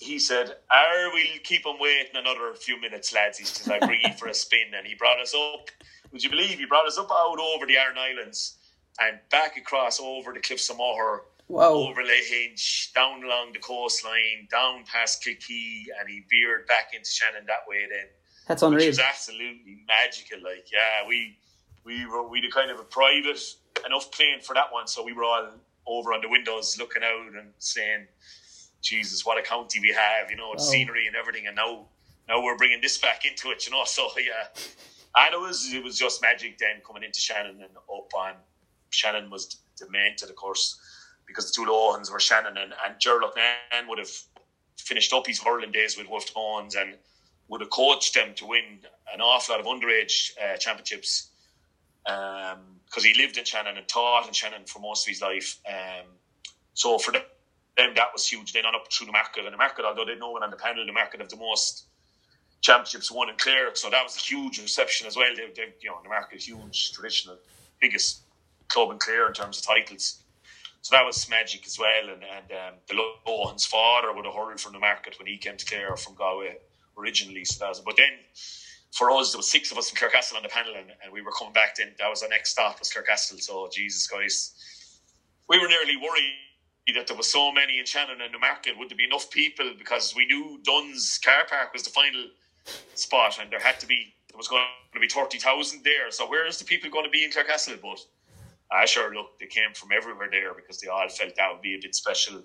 B: he said, "Are we'll keep him waiting another few minutes, lads." He said, "I bring you for a spin," and he brought us up. Would you believe he brought us up out over the Aran Islands and back across over the cliffs of Moher, over Hinch, down along the coastline, down past Kilkee, and he veered back into Shannon that way. Then,
A: That's
B: which
A: unreal.
B: was absolutely magical. Like, yeah, we we were we did kind of a private enough plane for that one, so we were all over on the windows looking out and saying, "Jesus, what a county we have!" You know, the
A: Wow.
B: scenery and everything, and now now we're bringing this back into it. You know, so yeah, and it was it was just magic then coming into Shannon and up on Shannon was demented, of course, because the two Lohans were Shannon and and Ger Loughnane would have finished up his hurling days with Wolf Tones and would have coached them to win an awful lot of underage uh, championships because he lived in Shannon and taught in Shannon for most of his life. Um, so for them, that was huge. Then on up through the market, and the market, although they know one on the panel, the market have the most championships won in Clare, so that was a huge reception as well. They, they you know, the market, huge traditional, biggest club in Clare in terms of titles. So that was magic as well. And, and um, the Lohan's father would have hurled from the market when he came to Clare from Galway originally. So that was, but then for us, there was six of us in Clarecastle on the panel, and, and we were coming back. Then that was our next stop was Clarecastle. So Jesus Christ, we were nearly worried that there was so many in Shannon and the market. Would there be enough people? Because we knew Dunnes car park was the final spot, and there had to be there was going to be thirty thousand there. So where is the people going to be in Clarecastle? But I sure look, they came from everywhere there because they all felt that would be a bit special.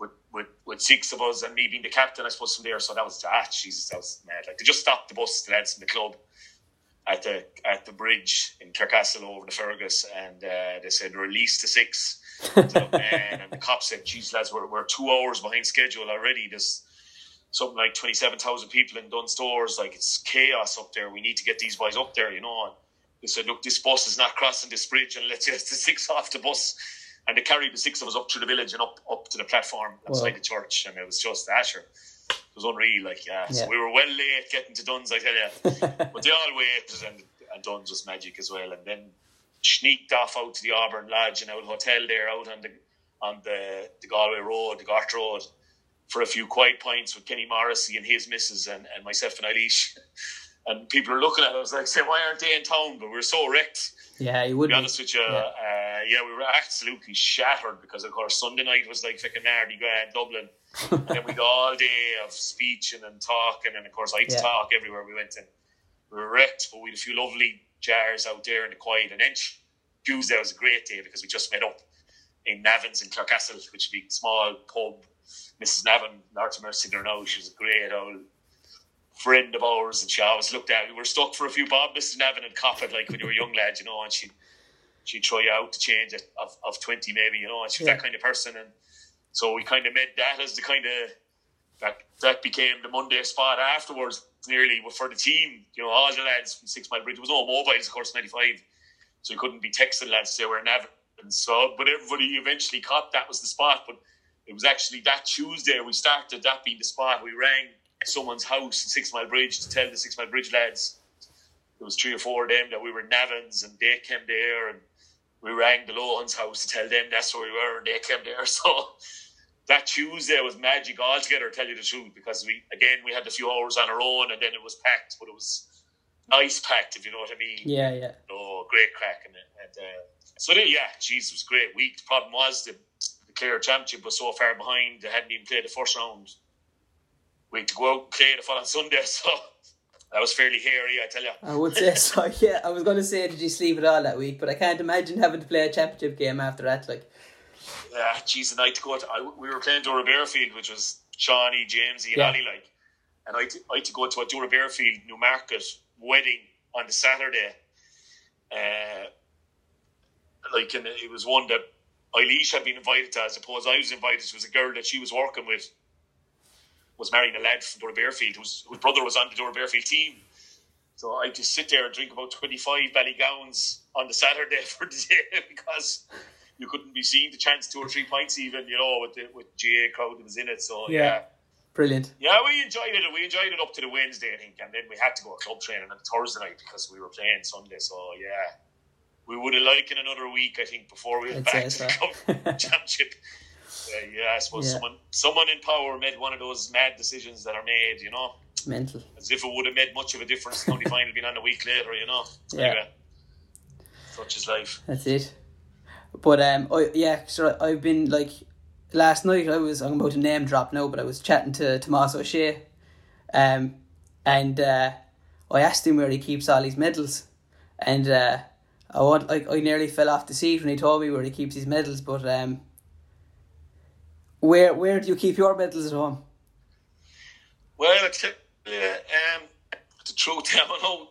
B: With, with, with six of us and me being the captain, I suppose from there. So that was ah, Jesus, that was mad. Like they just stopped the bus, the lads in the club, at the at the bridge in Clarecastle over the Fergus, and uh, they said release the six. the man, and the cop said, "Geez, lads, we're, we're two hours behind schedule already. There's something like twenty seven thousand people in Dunnes Stores. Like it's chaos up there. We need to get these boys up there, you know." And they said, "Look, this bus is not crossing this bridge, and let's get the six off the bus." And they carried the six of us up through the village and up up to the platform outside
A: Wow.
B: the church, and it was just Asher. It was unreal, like yeah. So we were well late getting to Dunn's, I tell you. but they all waited, and, and Dunn's was magic as well. And then sneaked off out to the Auburn Lodge and out hotel there out on the on the, the Galway Road, the Gort Road, for a few quiet pints with Kenny Morrissey and his missus and, and myself and Eilish. And people are looking at us like, say, why aren't they in town? But we are so wrecked.
A: yeah, you would
B: be
A: be.
B: honest with you,
A: Yeah.
B: Uh, yeah, we were absolutely shattered because, of course, Sunday night was like fucking nardy grand Dublin. and then we got all day of speeching and talking, and of course, I had to
A: Yeah.
B: talk everywhere we went. And we were wrecked, but we had a few lovely jars out there in the quiet. And then Tuesday was a great day because we just met up in Navins in Clarecastle, which would be a small pub. Mrs. Navin, North Mercy there now, she was a great old friend of ours, and she always looked at. We were stuck for a few bob. Mrs. Navin and cop like when you were young lad, you know, and she she'd try you out to change it of, of twenty maybe, you know, and she was
A: Yeah.
B: that kind of person, and so we kind of made that as the kind of that that became the Monday spot afterwards. Nearly for the team, you know, all the lads from Sixmilebridge. There was no mobiles, of course, ninety five, so you couldn't be texting lads to say we're in Navan. And so, but everybody eventually caught that was the spot. But it was actually that Tuesday we started that being the spot. We rang someone's house in Sixmilebridge to tell the Sixmilebridge lads. There was three or four of them that we were Navins, and they came there, and we rang the Lohans house to tell them that's where we were, and they came there. So that Tuesday was magic altogether, to tell you the truth, because we again we had a few hours on our own, and then it was packed, but it was nice packed, if you know what I mean.
A: Yeah, yeah.
B: Oh, great crack and, and uh, so they, yeah, jeez, it was great week. The problem was the, the Championship was so far behind; they hadn't even played the first round. We had to go out and play the following Sunday, so that was fairly hairy, I tell you.
A: I would say so. Yeah, I was going to say, did you sleep at all that week? But I can't imagine having to play a championship game after that. Like,
B: yeah, geez, the night to go. To, I, we were playing Doora-Barefield, which was Seánie, Jamesy, and yeah. Ollie, like, and I, I had to go to a Doora-Barefield Newmarket wedding on the Saturday. Uh, like, and it was one that Eilish had been invited to. I suppose I was invited. It was a girl that she was working with was marrying a lad from Doora-Barefield whose, whose brother was on the Doora-Barefield team. So I just sit there and drink about 25 Ballygowans on the Saturday for the day because you couldn't be seen to chance two or three pints even, you know, with the with GAA crowd that was in it. So yeah. yeah.
A: Brilliant.
B: Yeah, we enjoyed it. We enjoyed it up to the Wednesday, I think, and then we had to go club training on Thursday night because we were playing Sunday. So yeah, we would have liked in another week, I think, before we went back to the championship. Uh, yeah, I suppose yeah. someone someone in power made one of those mad decisions that are made, you know.
A: Mental.
B: As if it would have made much of a difference. The only final being on a week later, you know. Yeah. Anyway, such is life.
A: That's it. But um, oh yeah, so I've been like last night. I was I'm about to name drop now, but I was chatting to Tomás Ó Sé, um, and uh, I asked him where he keeps all his medals, and uh, I want like I nearly fell off the seat when he told me where he keeps his medals. But um, where where do you keep your medals at home?
B: Well, I tell you, um, the truth, I know.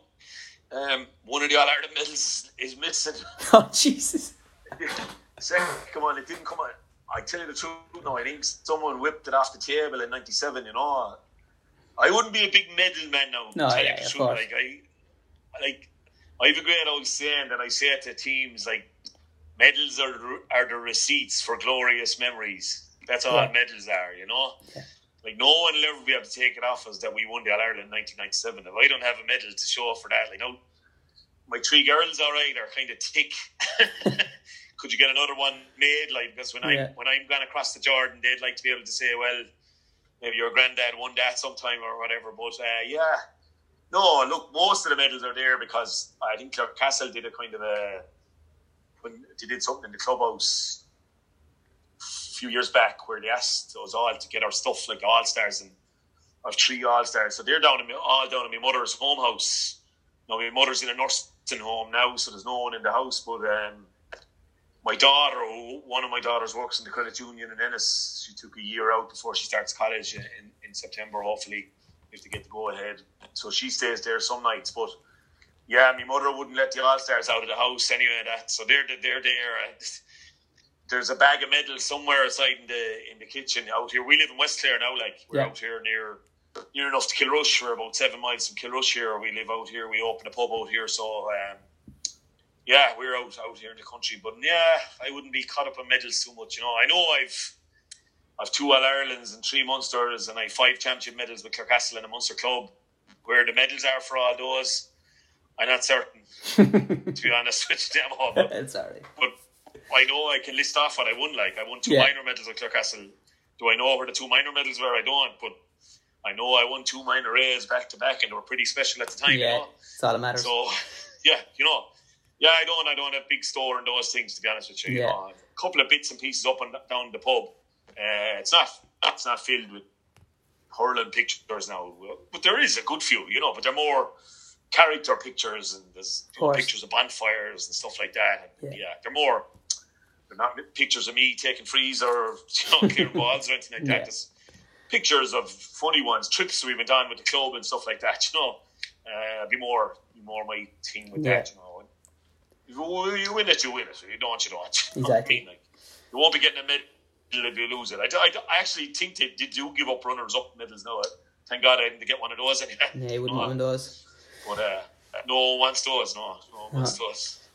B: Um, one of the All Ireland medals is missing.
A: Oh Jesus!
B: Second, come on, it didn't come on. I tell you the truth, no, I think someone whipped it off the table in '97. You know, I wouldn't be a big medal man now.
A: No, tell yeah, you the truth,
B: like I, like I have a great old saying that I say to teams like, medals are are the receipts for glorious memories. That's all yeah. medals are, you know. Yeah. Like no one will ever be able to take it off us that we won the All Ireland in 1997. If I don't have a medal to show for that, like no, my three girls, all right, are kind of tick. Could you get another one made? Like because when yeah. I when I'm going across the Jordan, they'd like to be able to say, well, maybe your granddad won that sometime or whatever. But uh, yeah, no, look, most of the medals are there because I think Clarecastle did a kind of a when they did something in the clubhouse a few years back where they asked us all to get our stuff like all stars and our three all stars. So they're down in my, all down in my mother's home house. Now my mother's in a nursing home now, so there's no one in the house. But um, my daughter, one of my daughters works in the credit union in Ennis. She took a year out before she starts college in, in September. Hopefully, they get the go ahead, so she stays there some nights. But yeah, my mother wouldn't let the all stars out of the house anyway. That so they're they're there there's a bag of medals somewhere aside in the in the kitchen out here. We live in West Clare now, like we're yeah. out here near near enough to Kilrush. We're about seven miles from Kilrush here. We live out here. We open a pub out here, so um, yeah, we're out out here in the country. But yeah, I wouldn't be caught up in medals too much. You know, I know I've I've two All Irelands and three Munsters, and I five championship medals with Clarecastle and a Munster club. Where the medals are for all those, I'm not certain. to be honest with them all, but,
A: sorry.
B: but I know I can list off what I won. Like I won two yeah. minor medals with Clarecastle. Do I know where the two minor medals were? I don't, but I know I won two minor A's back to back, and they were pretty special at the time.
A: Yeah,
B: you know?
A: that's all that matters.
B: So, yeah, you know, yeah, I don't, I don't have big store and those things to be honest with you. Yeah. You know, a couple of bits and pieces up and down the pub. Uh, it's not, it's not filled with hurling pictures now, but there is a good few, you know, but they're more character pictures and there's pictures of bonfires and stuff like that. Yeah. yeah, they're more they're not pictures of me taking frees or you know, balls or anything like that. Just pictures of funny ones, trips we went on with the club and stuff like that. You know, uh, be more, be more my thing with yeah. that. You know, if you win it, you win it. You don't, you don't.
A: You exactly.
B: I mean, like, you won't be getting a medal you lose it. I, I, I actually think they, they do give up runners up medals now. Thank God I didn't get one of those anyway.
A: Yeah, you wouldn't want of those.
B: But uh, no one wants those. No, no one wants those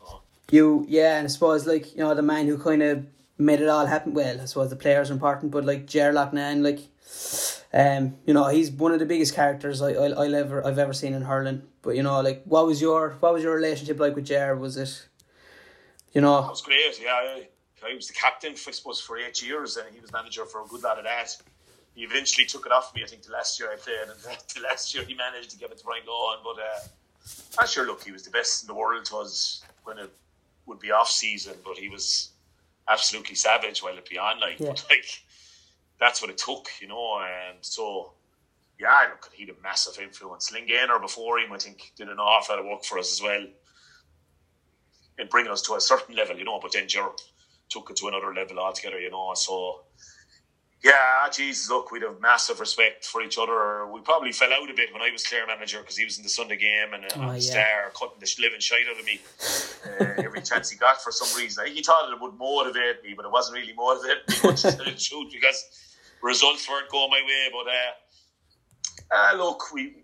A: you yeah, and I suppose like you know the man who kind of made it all happen. Well, I suppose the players are important, but like Ger Loughnane, like um, you know, he's one of the biggest characters I I I'll ever I've ever seen in hurling. But you know, like what was your what was your relationship like with Ger? Was it, you know?
B: It was great. Yeah, I, I was the captain, for, I suppose, for eight years, and he was manager for a good lot of that. He eventually took it off me. I think the last year I played, and the last year he managed to give it to Brian Lohan. But uh, I'm sure, look, he was the best in the world. Was when it would be off season, but he was absolutely savage while it be on. Like, yeah. but like that's what it took, you know. And so, yeah, look, he had a massive influence. Len Gaynor before him, I think, did an awful lot of work for us as well in bringing us to a certain level, you know. But then Ger took it to another level altogether, you know. So yeah, Jesus, look, we'd have massive respect for each other. We probably fell out a bit when I was Clare manager because he was in the Sunday game and uh, oh, yeah. star cutting the living shite out of me uh, every chance he got for some reason. I think he thought it would motivate me, but it wasn't really motivating me much to tell the truth because results weren't going my way. But uh, uh look, we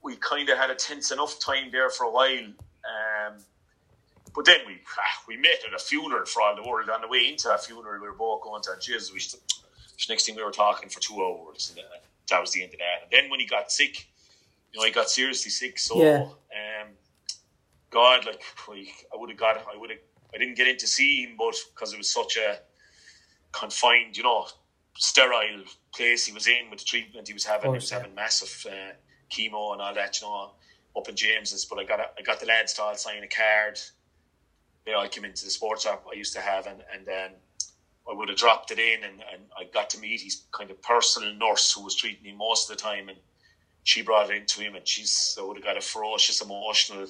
B: we kind of had a tense enough time there for a while. Um, but then we ah, we met at a funeral for all the world. On the way into that funeral, we were both going to Jesus. We next thing we were talking for two hours, and that was the end of that. And then when he got sick, you know, he got seriously sick. So, yeah. um, God, like, I would have got, I would have, I didn't get in to see him, but because it was such a confined, you know, sterile place he was in with the treatment he was having, course, he was yeah. having massive uh, chemo and all that, you know, up in James's. But I got, a, I got the lads to all sign a card. They all came into the sports app I used to have, and and then I would have dropped it in and, and I got to meet his kind of personal nurse who was treating him most of the time and she brought it into him and she's I would have got a ferocious emotional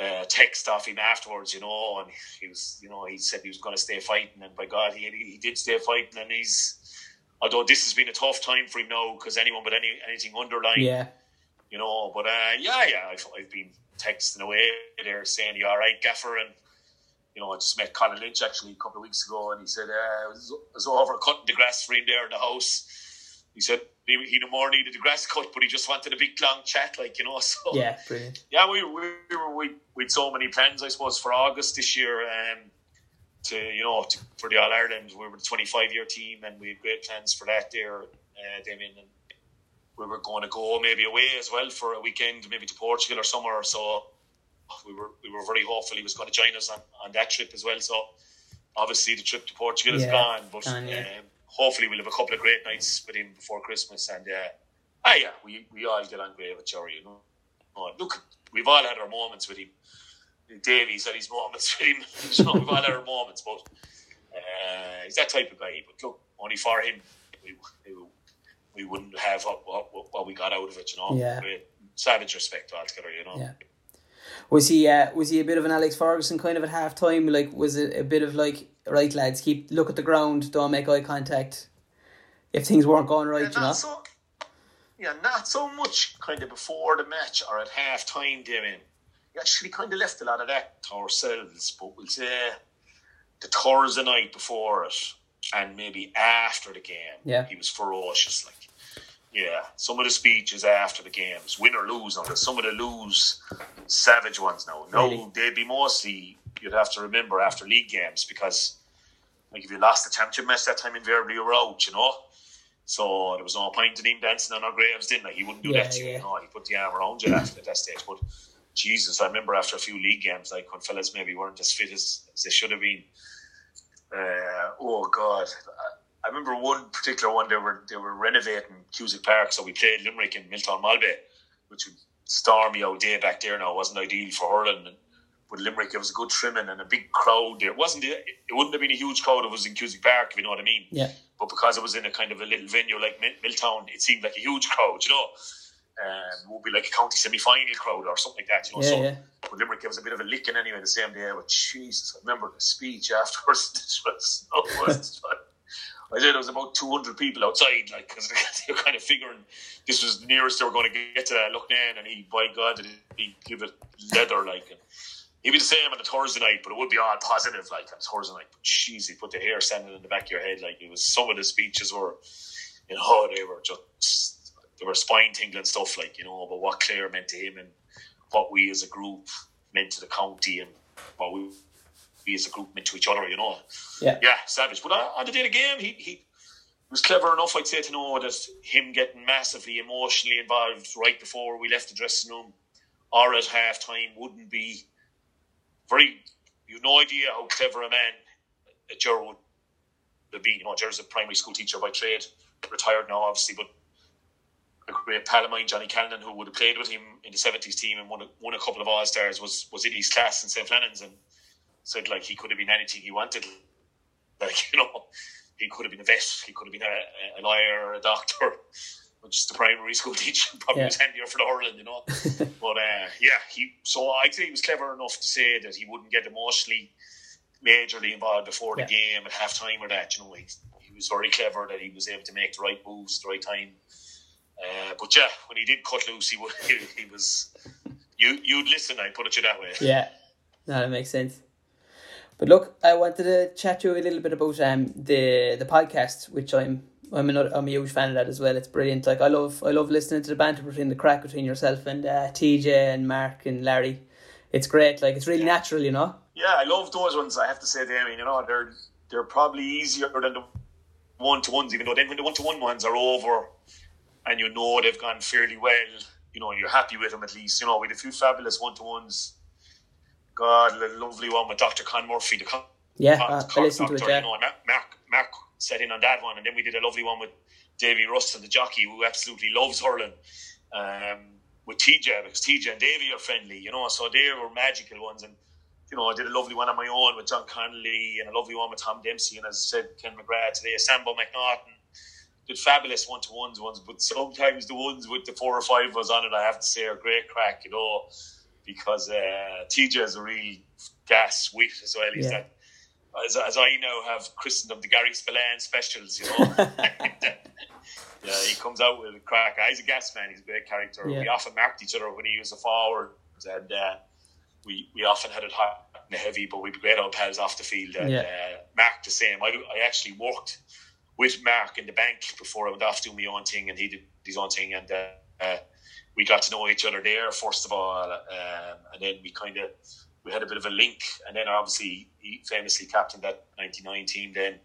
B: uh, text off him afterwards, you know, and he was, you know, he said he was going to stay fighting, and by God, he he did stay fighting, and he's, although this has been a tough time for him now because anyone but any anything underlying,
A: yeah,
B: you know, but uh, yeah, yeah, I've, I've been texting away there saying, "You all right, Gaffer?" and you know, I just met Colin Lynch actually a couple of weeks ago, and he said uh, I, was, I was over cutting the grass for him there in the house. He said he, he no more needed the grass cut, but he just wanted a big long chat, like you know. So
A: yeah, brilliant.
B: Yeah, we we we we we had so many plans, I suppose, for August this year. Um, to you know, to, for the All Ireland, we were the twenty five year team, and we had great plans for that there, uh, Damien. And we were going to go maybe away as well for a weekend, maybe to Portugal or somewhere. So we were we were very hopeful he was going to join us on, on that trip as well. So obviously the trip to Portugal yeah, is gone, but gone, yeah. um, hopefully we'll have a couple of great nights with him before Christmas. And uh, ah, yeah, we, we all get on great with Jerry. You know, oh, look, we've all had our moments with him. Davies had his moments with him. so we've all had our moments, but uh, he's that type of guy. But look, only for him, we, we wouldn't have what, what, what we got out of it. You know,
A: yeah.
B: savage respect altogether. You know.
A: Yeah. Was he uh, was he a bit of an Alex Ferguson kind of at half time? Like was it a bit of like right lads, keep look at the ground, don't make eye contact if things weren't going right, yeah, you know?
B: So, yeah, not so much kind of before the match or at half time, Damien. We actually kind of left a lot of that to ourselves, but we'll say the Thursday night before it and maybe after the game,
A: yeah.
B: he was ferocious. Like yeah, some of the speeches after the games, win or lose, now some of the lose savage ones now. No, really? they'd be mostly you'd have to remember after league games because like if you lost the championship match that time invariably you were out, you know. So there was no point in him dancing on our graves, didn't he? He wouldn't do yeah, that to you, you know. He put the arm around you after at that stage. But Jesus, I remember after a few league games, like when fellas maybe weren't as fit as, as they should have been. Uh, oh God, I remember one particular one they were they were renovating Cusack Park, so we played Limerick in Miltown Malbay, which was stormy old day back there. Now it wasn't ideal for hurling. And with Limerick, it was a good trimming and a big crowd there. It wasn't it wouldn't have been a huge crowd if it was in Cusack Park, if you know what I mean.
A: Yeah.
B: But because it was in a kind of a little venue like Miltown, it seemed like a huge crowd, you know. Um, it would be like a county semi final crowd or something like that, you know.
A: Yeah,
B: so
A: yeah.
B: But Limerick, it was a bit of a licking anyway the same day. But Jesus, I remember the speech afterwards. This was so I said there was about 200 people outside, like, because they were kind of figuring this was the nearest they were going to get to Loughnane, and he, by God, did he give it leather, like. And he'd be the same on the Thursday night, but it would be all positive, like, on Thursday night. But jeez, he put the hair standing in the back of your head, like, it was some of the speeches were, you know, they were just, they were spine tingling stuff, like, you know, about what Clare meant to him and what we as a group meant to the county and what we we as a group meant to each other, you know.
A: Yeah.
B: Yeah, savage. But on the day of the game, he, he was clever enough, I'd say, to know that him getting massively emotionally involved right before we left the dressing room or at half time wouldn't be very, you've no idea how clever a man a Ger would be. You know, Ger's a primary school teacher by trade, retired now, obviously, but a great pal of mine, Johnny Callinan, who would have played with him in the 70s team and won a, won a couple of All Stars, was, was in his class in St. Flannan's. And said like he could have been anything he wanted. Like you know, he could have been a vet, he could have been a, a lawyer, a doctor. or just a primary school teacher, probably
A: Yeah.
B: was handier for the hurling, you know. but uh, yeah, he. So I think he was clever enough to say that he wouldn't get emotionally, majorly involved before the
A: Yeah.
B: game at half time or that. You know, he, he was very clever that he was able to make the right moves at the right time. Uh, but yeah, when he did cut loose, he, wa- he, was. You you'd listen. I put it to you that way.
A: Yeah, no, that makes sense. But look, I wanted to chat to you a little bit about um the the podcast, which I'm I'm another, I'm a huge fan of that as well. It's brilliant. Like I love I love listening to the banter between the crack between yourself and uh, TJ and Mark and Larry. It's great. Like it's really natural, you know.
B: Yeah, I love those ones. I have to say, Damien. You know, they're they're probably easier than the one to ones. Even though then when the one to one ones are over, and you know they've gone fairly well, you know you're happy with them at least. You know, with a few fabulous one to ones. God, a lovely one with Doctor Con Murphy, the con-
A: Yeah,
B: con-
A: uh, I
B: con-
A: listened to it.
B: doctor,
A: Yeah,
B: You know, and Mark, Mark Mark set in on that one, and then we did a lovely one with Davy Russell, the jockey, who absolutely loves hurling. Um, with TJ because TJ and Davy are friendly, you know, so they were magical ones. And you know, I did a lovely one on my own with John Connolly and a lovely one with Tom Dempsey, and as I said, Ken McGrath today, Sambo McNaughton. Did fabulous one to ones ones, but sometimes the ones with the four or five was on it, I have to say, are great crack, you know, because uh, TJ is a real gas wit as well. He's
A: Yeah.
B: that, as, as I now have christened him the Gary Spillane specials, you know. Yeah, he comes out with a crack. He's a gas man. He's a great character.
A: Yeah.
B: We often marked each other when he was a forward, and uh, we we often had it hot and heavy, but we'd be great old pals off the field. And
A: Yeah.
B: uh, Mark the same. I, I actually worked with Mark in the bank before I went off doing my own thing, and he did his own thing, and uh, uh, we got to know each other there first of all, um, and then we kind of we had a bit of a link, and then obviously he famously captained that '99 team then.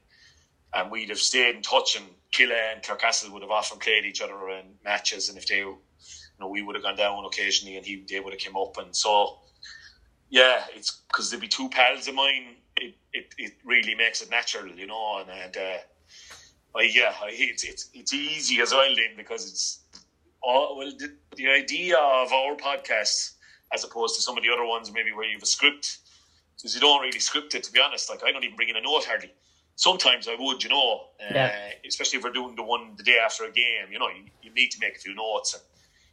B: And we'd have stayed in touch and Killeagh and Clarecastle would have often played each other in matches. And if they you know we would have gone down occasionally and he they would have came up. And so yeah it's because there'd be two pals of mine. It, it, it really makes it natural you know. And, and uh, I, yeah I, it's, it's it's easy as well then because it's all, well the, the idea of our podcast as opposed to some of the other ones maybe where you have a script because you don't really script it to be honest like I don't even bring in a note hardly sometimes I would, you know, uh,
A: Yeah.
B: especially if we're doing the one the day after a game, you know, you, you need to make a few notes and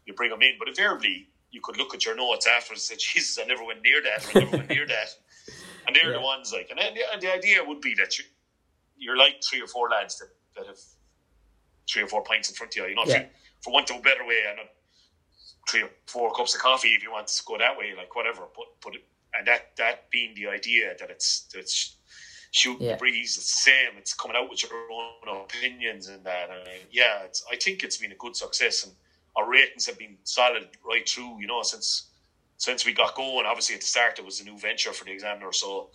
B: you bring them in. But invariably, you could look at your notes after and say, Jesus, I never went near that, or I never went near that. And they're
A: Yeah.
B: the ones like, and then and the idea would be that you, you're like three or four lads that, that have three or four pints in front of you, you know,
A: Yeah.
B: you, for want of a better way, and three or four cups of coffee if you want to go that way, like whatever. But but and that that being the idea that it's that it's shooting
A: Yeah.
B: the breeze, it's the same. It's coming out with your own opinions and that. And yeah, it's, I think it's been a good success, and our ratings have been solid right through. You know, since since we got going. Obviously, at the start it was a new venture for the Examiner, so.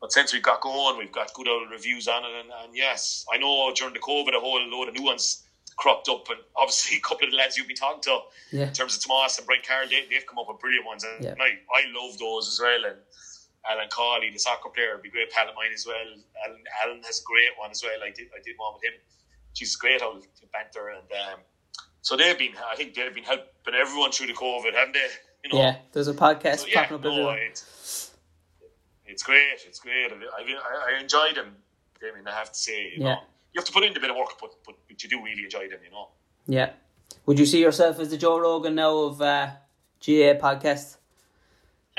B: But since we got going, we've got good old reviews on it, and, and yes, I know during the COVID a whole load of new ones cropped up, and obviously a couple of the lads you've been talking to
A: yeah,
B: in terms of Tomas and Brian Carroll, they, they've come up with brilliant ones, and
A: Yeah.
B: I, I love those as well. And Alan Cawley, the soccer player, would be a great pal of mine as well. Alan, Alan has a great one as well. I did I did one with him. She's a great old banter, and um, so they've been. I think they've been helping everyone through the COVID, haven't they? You know,
A: yeah. There's a podcast
B: so, yeah,
A: popping up
B: no,
A: everywhere.
B: It's great. It's great. I, I, I enjoy them. I mean, I have to say, you
A: Yeah.
B: know, you have to put in a bit of work, but, but but you do really enjoy them. You know.
A: Yeah. Would you see yourself as the Joe Rogan now of uh, GAA podcast?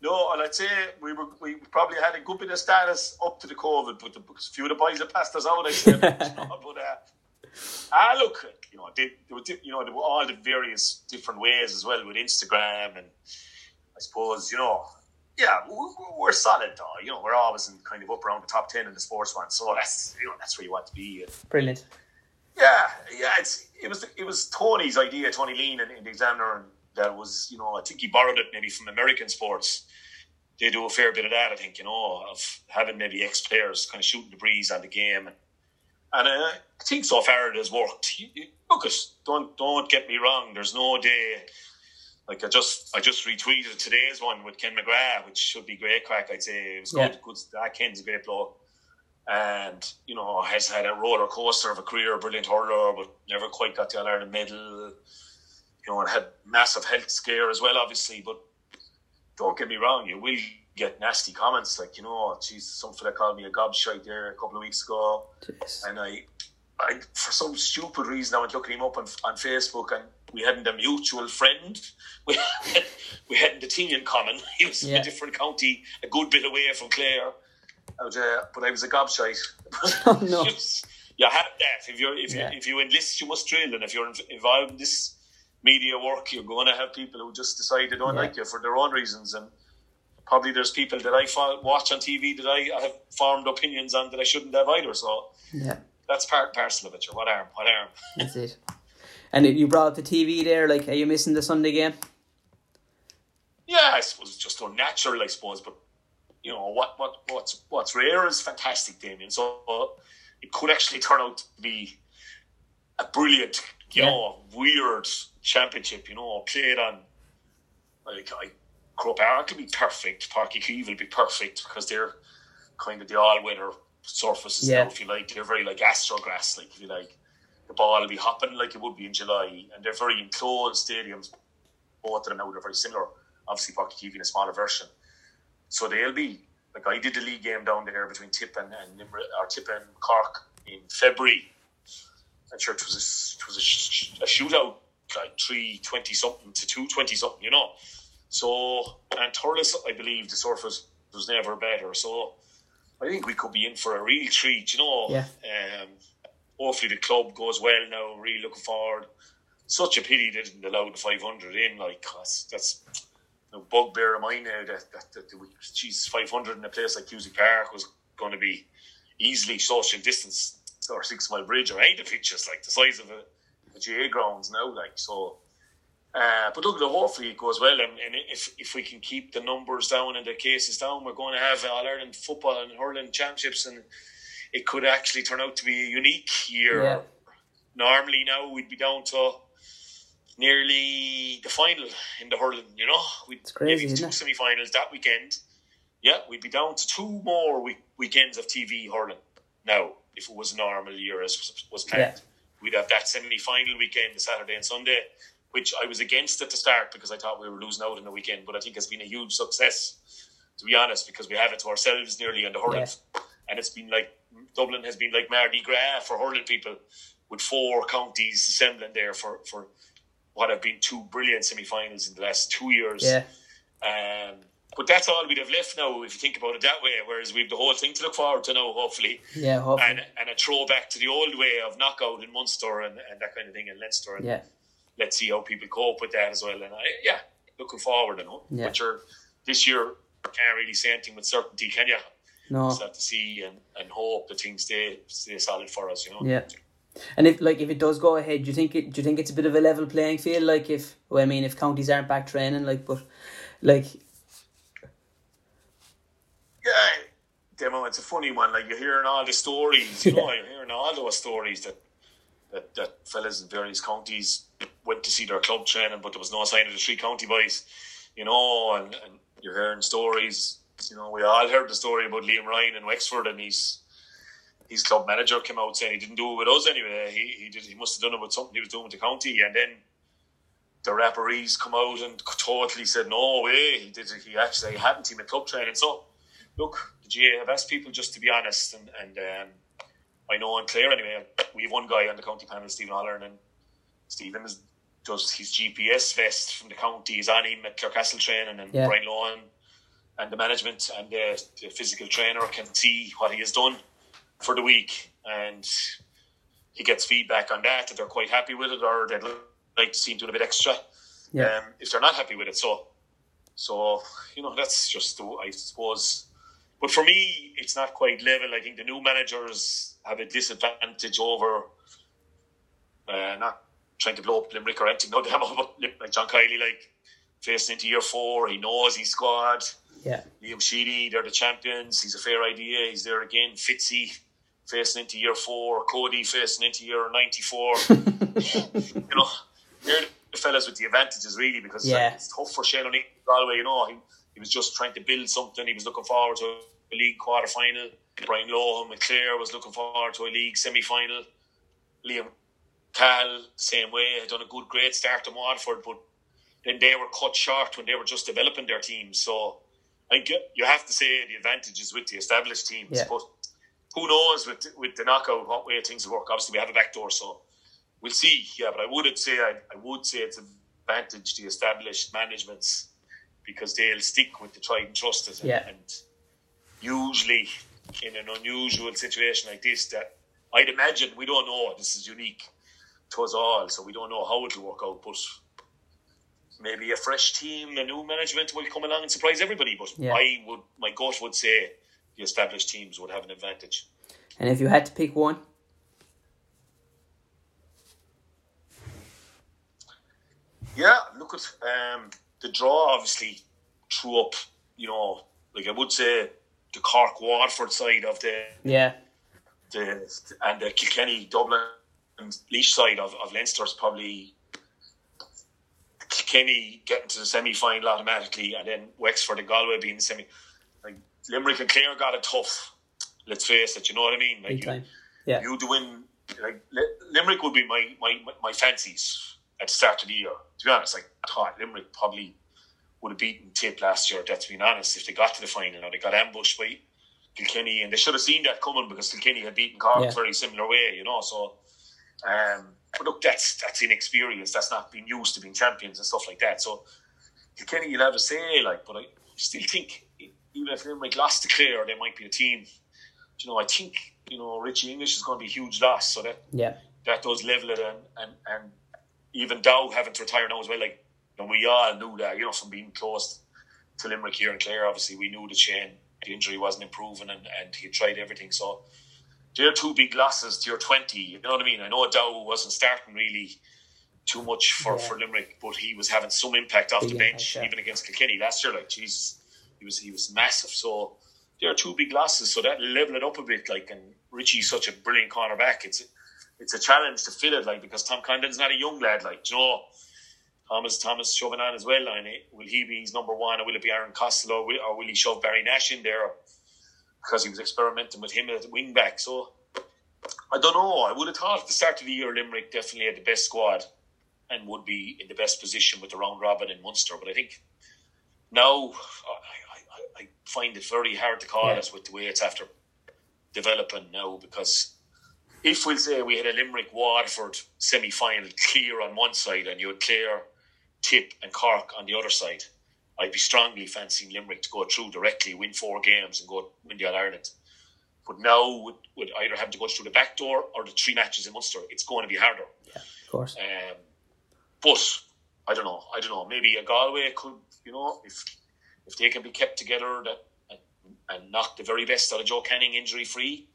B: No, and I'd say we were we probably had a good bit of status up to the COVID, but the, a few of the boys that passed us out, I said, but uh, ah, look, you know, they, they were, you know, there were all the various different ways as well with Instagram, and I suppose you know, yeah, we're, solid though. You know, we're always in kind of up around the top ten in the sports one, so that's you know that's where you want to be.
A: Brilliant.
B: yeah, yeah. It's it was it was Tony's idea, Tony Leen in, in the Examiner, and that was you know I think he borrowed it maybe from American sports. They do a fair bit of that, I think, you know, of having maybe ex players kind of shooting the breeze on the game, and, and uh, I think so far it has worked. You, you, look, it, don't don't get me wrong. There's no day. Like I just I just retweeted today's one with Ken McGrath, which should be great crack. I'd say it was
A: Yeah.
B: good. Good. That Ken's a great bloke and you know has had a roller coaster of a career, a brilliant hurler, but never quite got the Ireland medal. You know, and had massive health scare as well, obviously. But don't get me wrong, you will get nasty comments like, you know, oh, geez, some fella called me a gobshite there a couple of weeks ago,
A: Jeez.
B: and I, I, for some stupid reason, I went looking him up on, on Facebook, and we hadn't a mutual friend. We had, we hadn't a team in common. He was
A: Yeah.
B: a different county, a good bit away from Clare. I was, uh, but I was a gobshite.
A: Oh, no.
B: you have that. If you if
A: Yeah.
B: you if you enlist, you must drill, and if you're involved in this media work, you're going to have people who just decide they don't
A: Yeah.
B: like you for their own reasons, and probably there's people that I watch on TV that I, I have formed opinions on that I shouldn't have either. So
A: Yeah,
B: that's part and parcel of it. Sure. What arm? What arm?
A: that's it. And you brought up the TV there. Like, are you missing the Sunday game?
B: Yeah, I suppose it's just unnatural, I suppose. But you know what? What? What's What's rare is fantastic, Damien. So uh, it could actually turn out to be a brilliant, you
A: Yeah.
B: know, weird championship. You know, played on like I Croke Park will be perfect. Páirc Uí Chaoimh will be perfect because they're kind of the all weather surfaces
A: Yeah.
B: now, if you like. They're very like astrograss, like if you like. The ball will be hopping like it would be in July, and they're very enclosed stadiums. Both of them now they're very similar. Obviously, Parky Keeve in a smaller version. So they'll be like I did the league game down there between Tip and, and Nimr- or Tip and Cork in February. I'm sure it was a, it was a, sh- a shootout, like three twenty something to two twenty something, you know. So and Thurles, I believe the surface was never better. So I think we could be in for a real treat, you know.
A: Yeah.
B: Um, hopefully the club goes well now. Really looking forward. Such a pity they didn't allow the five hundred in, like 'cause that's a bugbear of mine now that, that, that the, geez, 500 in a place like Cusack Park was going to be easily social distance or Sixmilebridge or of the pitches like the size of a, a GAA grounds now like so uh, but look hopefully it goes well and, and if, if we can keep the numbers down and the cases down we're going to have All Ireland football and hurling championships and it could actually turn out to be a unique year
A: Yeah.
B: normally now we'd be down to nearly the final in the hurling. You know, we'd
A: It's crazy,
B: maybe two semi-finals that weekend. Yeah, we'd be down to two more week- weekends of TV hurling now if it was a normal year as was- planned.
A: Yeah.
B: We'd have that semi-final weekend, the Saturday and Sunday, which I was against at the start because I thought we were losing out in the weekend, but I think it's been a huge success. To be honest, because we have it to ourselves nearly on the hurling,
A: Yeah.
B: and it's been like Dublin has been like Mardi Gras for hurling people, with four counties assembling there for for what have been two brilliant semi-finals in the last two years.
A: Yeah,
B: Um, but that's all we'd have left now if you think about it that way. Whereas we've the whole thing to look forward to now, hopefully,
A: yeah. Hopefully,
B: and and a throwback to the old way of knockout in Munster and, and that kind of thing in Leinster. And
A: yeah,
B: let's see how people cope with that as well. And I, yeah, looking forward. You know,
A: Yeah.
B: but you're this year can't really say anything with certainty, can you?
A: no,
B: Just have to see and, and hope that things stay stay solid for us. You know.
A: yeah. And if like if it does go ahead, do you think it? Do you think it's a bit of a level playing field? Like if well, I mean, if counties aren't back training, like but like
B: Yeah, Demo, it's a funny one. Like you're hearing all the stories, you know, you're hearing all those stories that that that fellas in various counties went to see their club training, but there was no sign of the three county boys, you know, and, and you're hearing stories. You know, we all heard the story about Liam Ryan in Wexford, and he's his club manager came out saying he didn't do it with us anyway. He he did he must have done it with something he was doing with the county, and then the referees come out and totally said no way he did. He actually hadn't him at club training. So look, the GAA have asked people just to be honest, and and um, I know in Clare anyway. We have one guy on the county panel, Stephen Hollern, and Stephen is, does his GPS vest from the county. He's on him at Clarecastle training, and
A: Yeah.
B: Brian Lohan and the management and the, the physical trainer can see what he has done for the week, and he gets feedback on that that they're quite happy with it, or they'd like to see him doing a bit extra.
A: yeah,
B: Um, if they're not happy with it, so so you know that's just the, I suppose. But for me, it's not quite level. I think the new managers have a disadvantage over uh, not trying to blow up Limerick or anything. No, they have but like John Kiely, like facing into year four, he knows his squad.
A: yeah,
B: Liam Sheedy, they're the champions. He's a fair idea. He's there again. Fitzy facing into year four. Cody facing into year 94. you know, they're the fellas with the advantages, really, because
A: Yeah.
B: it's tough for Shane O'Neill Galway. You know, he, he was just trying to build something. He was looking forward to a league quarter final. Brian Lohan and Clare was looking forward to a league semi final. Liam Cahill, same way, had done a good, great start to Waterford, but then they were cut short when they were just developing their team. So I think you have to say the advantages with the established teams,
A: Yeah.
B: but who knows with with the knockout what way things will work. Obviously, we have a back door, so we'll see. Yeah, but I would say I, I would say it's an advantage to the established managements because they'll stick with the tried and trusted.
A: Yeah.
B: And, and usually, in an unusual situation like this, that I'd imagine we don't know. This is unique to us all, so we don't know how it'll work out. But maybe a fresh team, a new management will come along and surprise everybody. But
A: Yeah.
B: I would, my gut would say the established teams would have an advantage.
A: And if you had to pick one,
B: Yeah, look at um, the draw. Obviously, threw up. You know, like I would say, the Cork Waterford side of the
A: yeah,
B: the and the Kilkenny Dublin and Laois side of, of Leinster's probably Kilkenny getting to the semi final automatically, and then Wexford and Galway being the semi. Like Limerick and Clare got it tough. Let's face it. You know what I mean? Like
A: big
B: you,
A: time. Yeah,
B: you win. Like Limerick would be my, my, my fancies at the start of the year. To be honest, like I thought Limerick probably would have beaten Tip last year. That's being honest. If they got to the final, now they got ambushed by Kilkenny, and they should have seen that coming because Kilkenny had beaten Cork
A: Yeah.
B: very similar way. You know, so. Um, but look, that's that's inexperience. That's not being used to being champions and stuff like that. So Kilkenny, you'll have a say, like, but I still think even if Limerick lost to Clare, they might be a team. You know, I think you know Richie English is going to be a huge loss. So that
A: yeah,
B: that does level it, and and, and even Dow having to retire now as well. Like, and we all knew that, you know, from being close to Limerick here and Clare. Obviously, we knew the chain, the injury wasn't improving, and and he tried everything. So they're two big losses to your twenty. You know what I mean? I know Dow wasn't starting really too much for,
A: Yeah.
B: for Limerick, but he was having some impact off the bench, even against Kilkenny last year. Like, Jesus, he was he was massive. So there are two big losses, so that level it up a bit. Like, and Richie's such a brilliant cornerback. It's it's a challenge to fill it, like because Tom Condon's not a young lad. Like, you know, Thomas Thomas shoving on as well. And it, will he be his number one, or will it be Aaron Costello, or will, or will he shove Barry Nash in there? Because he was experimenting with him at the wing back. So I don't know. I would have thought at the start of the year Limerick definitely had the best squad and would be in the best position with the round robin in Munster. But I think now I, I, I find it very hard to call
A: Yeah.
B: it with the way it's after developing now because if we'll say we had a Limerick Waterford semi final clear on one side and you had Clare, Tip and Cork on the other side, I'd be strongly fancying Limerick to go through directly, win four games and go win the All Ireland. But now would, would either have to go through the back door or the three matches in Munster. It's going to be harder.
A: of course.
B: Um, but I don't know. I don't know. Maybe a Galway could, you know, if if they can be kept together that and, and knock the very best out of Joe Canning injury free.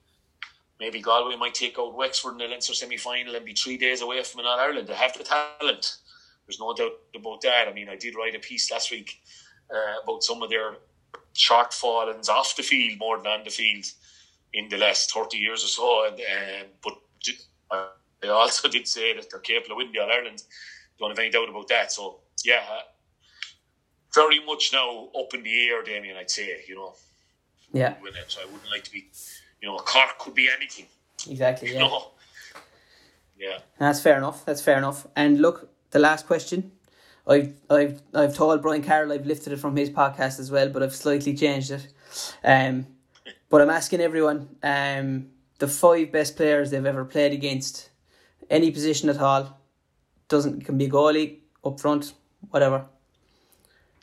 B: Maybe Galway might take out Wexford in the Leinster semi final and be three days away from an All Ireland. They have the talent. There's no doubt about that. I mean, I did write a piece last week uh, about some of their shortfallings off the field more than on the field in the last 30 years or so. And, um, but I also did say that they're capable of winning the All Ireland. Don't have any doubt about that. So, yeah, uh, very much now up in the air, Damien, I'd say, you know,
A: Yeah.
B: So I wouldn't like to be, you know, a Cork could be anything,
A: exactly. Yeah.
B: know. Yeah.
A: That's fair enough. That's fair enough. And look, the last question. I've I've I've told Brian Carroll I've lifted it from his podcast as well, but I've slightly changed it. Um, but I'm asking everyone um, the five best players they've ever played against, any position at all. Doesn't can be goalie, up front, whatever.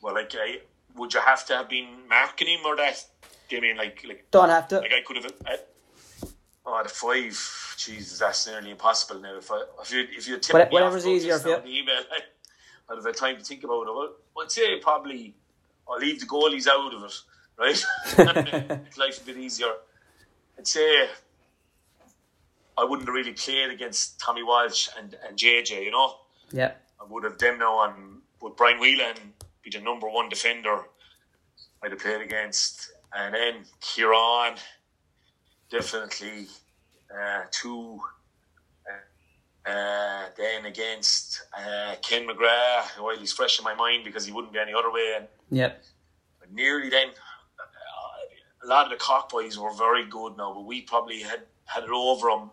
B: Well, like, I, would you have to have been marking him or that? Damien, like, like,
A: Don't have to.
B: like I could have. I, oh, the five. Jesus, that's nearly impossible now. If I, if you, if you tip
A: What-
B: me
A: whatever's
B: off
A: easier for you.
B: email, I'd have had time to think about it. Well, I'd say probably I'll leave the goalies out of it, right? Life a bit easier. I'd say I wouldn't have really played against Tommy Walsh and, and JJ, you know.
A: yeah,
B: I would have them now on with Brian Whelahan be the number one defender I'd have played against. And then Kieran, definitely uh, two. Uh, uh, then against uh, Ken McGrath, while he's fresh in my mind because he wouldn't be any other way. And
A: yeah,
B: nearly then, uh, a lot of the Cork boys were very good now, but we probably had, had it over them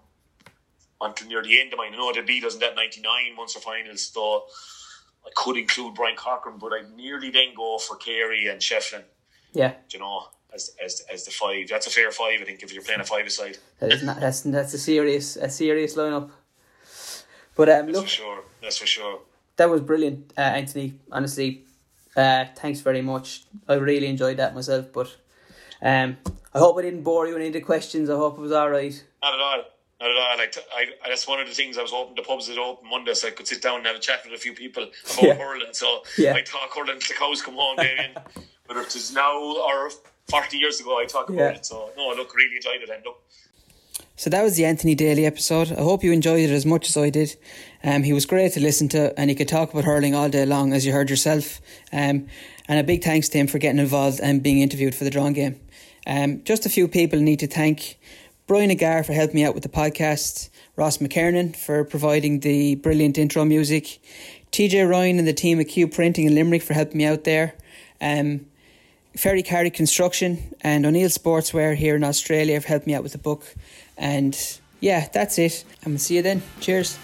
B: until near the end of mine. I know they beat us in that 99 Munster finals, so I could include Brian Corcoran, but I'd nearly then go for Carey and Shefflin.
A: yeah.
B: You know, as, as, as the five. That's a fair five, I think, if you're playing a five aside.
A: That is not, that's that's a serious a serious lineup. But um,
B: That's
A: look,
B: for sure. That's for sure.
A: that was brilliant, uh, Anthony. Honestly, uh, thanks very much. I really enjoyed that myself. But um, I hope I didn't bore you with any of the questions. I hope it was all right.
B: Not at all. Not at all. Like I, that's one of the things I was hoping the pubs would open Monday, so I could sit down and have a chat with a few people about
A: Yeah.
B: hurling. So
A: Yeah.
B: I talk hurling the cows come home, Damien. Whether it is now or forty years ago, I talk about
A: Yeah.
B: it. So no, I look, really enjoyed it, and look,
A: So that was the Anthony Daly episode. I hope you enjoyed it as much as I did. Um, he was great to listen to, and he could talk about hurling all day long, as you heard yourself. Um, and a big thanks to him for getting involved and being interviewed for the drawn game. Um, just a few people need to thank Bryan Agar for helping me out with the podcast, Ross McKernan for providing the brilliant intro music, TJ Ryan and the team at Q Printing in Limerick for helping me out there. Um, Ferry Carry Construction and O'Neill Sportswear here in Australia have helped me out with the book. And yeah, that's it. And we'll see you then. Cheers.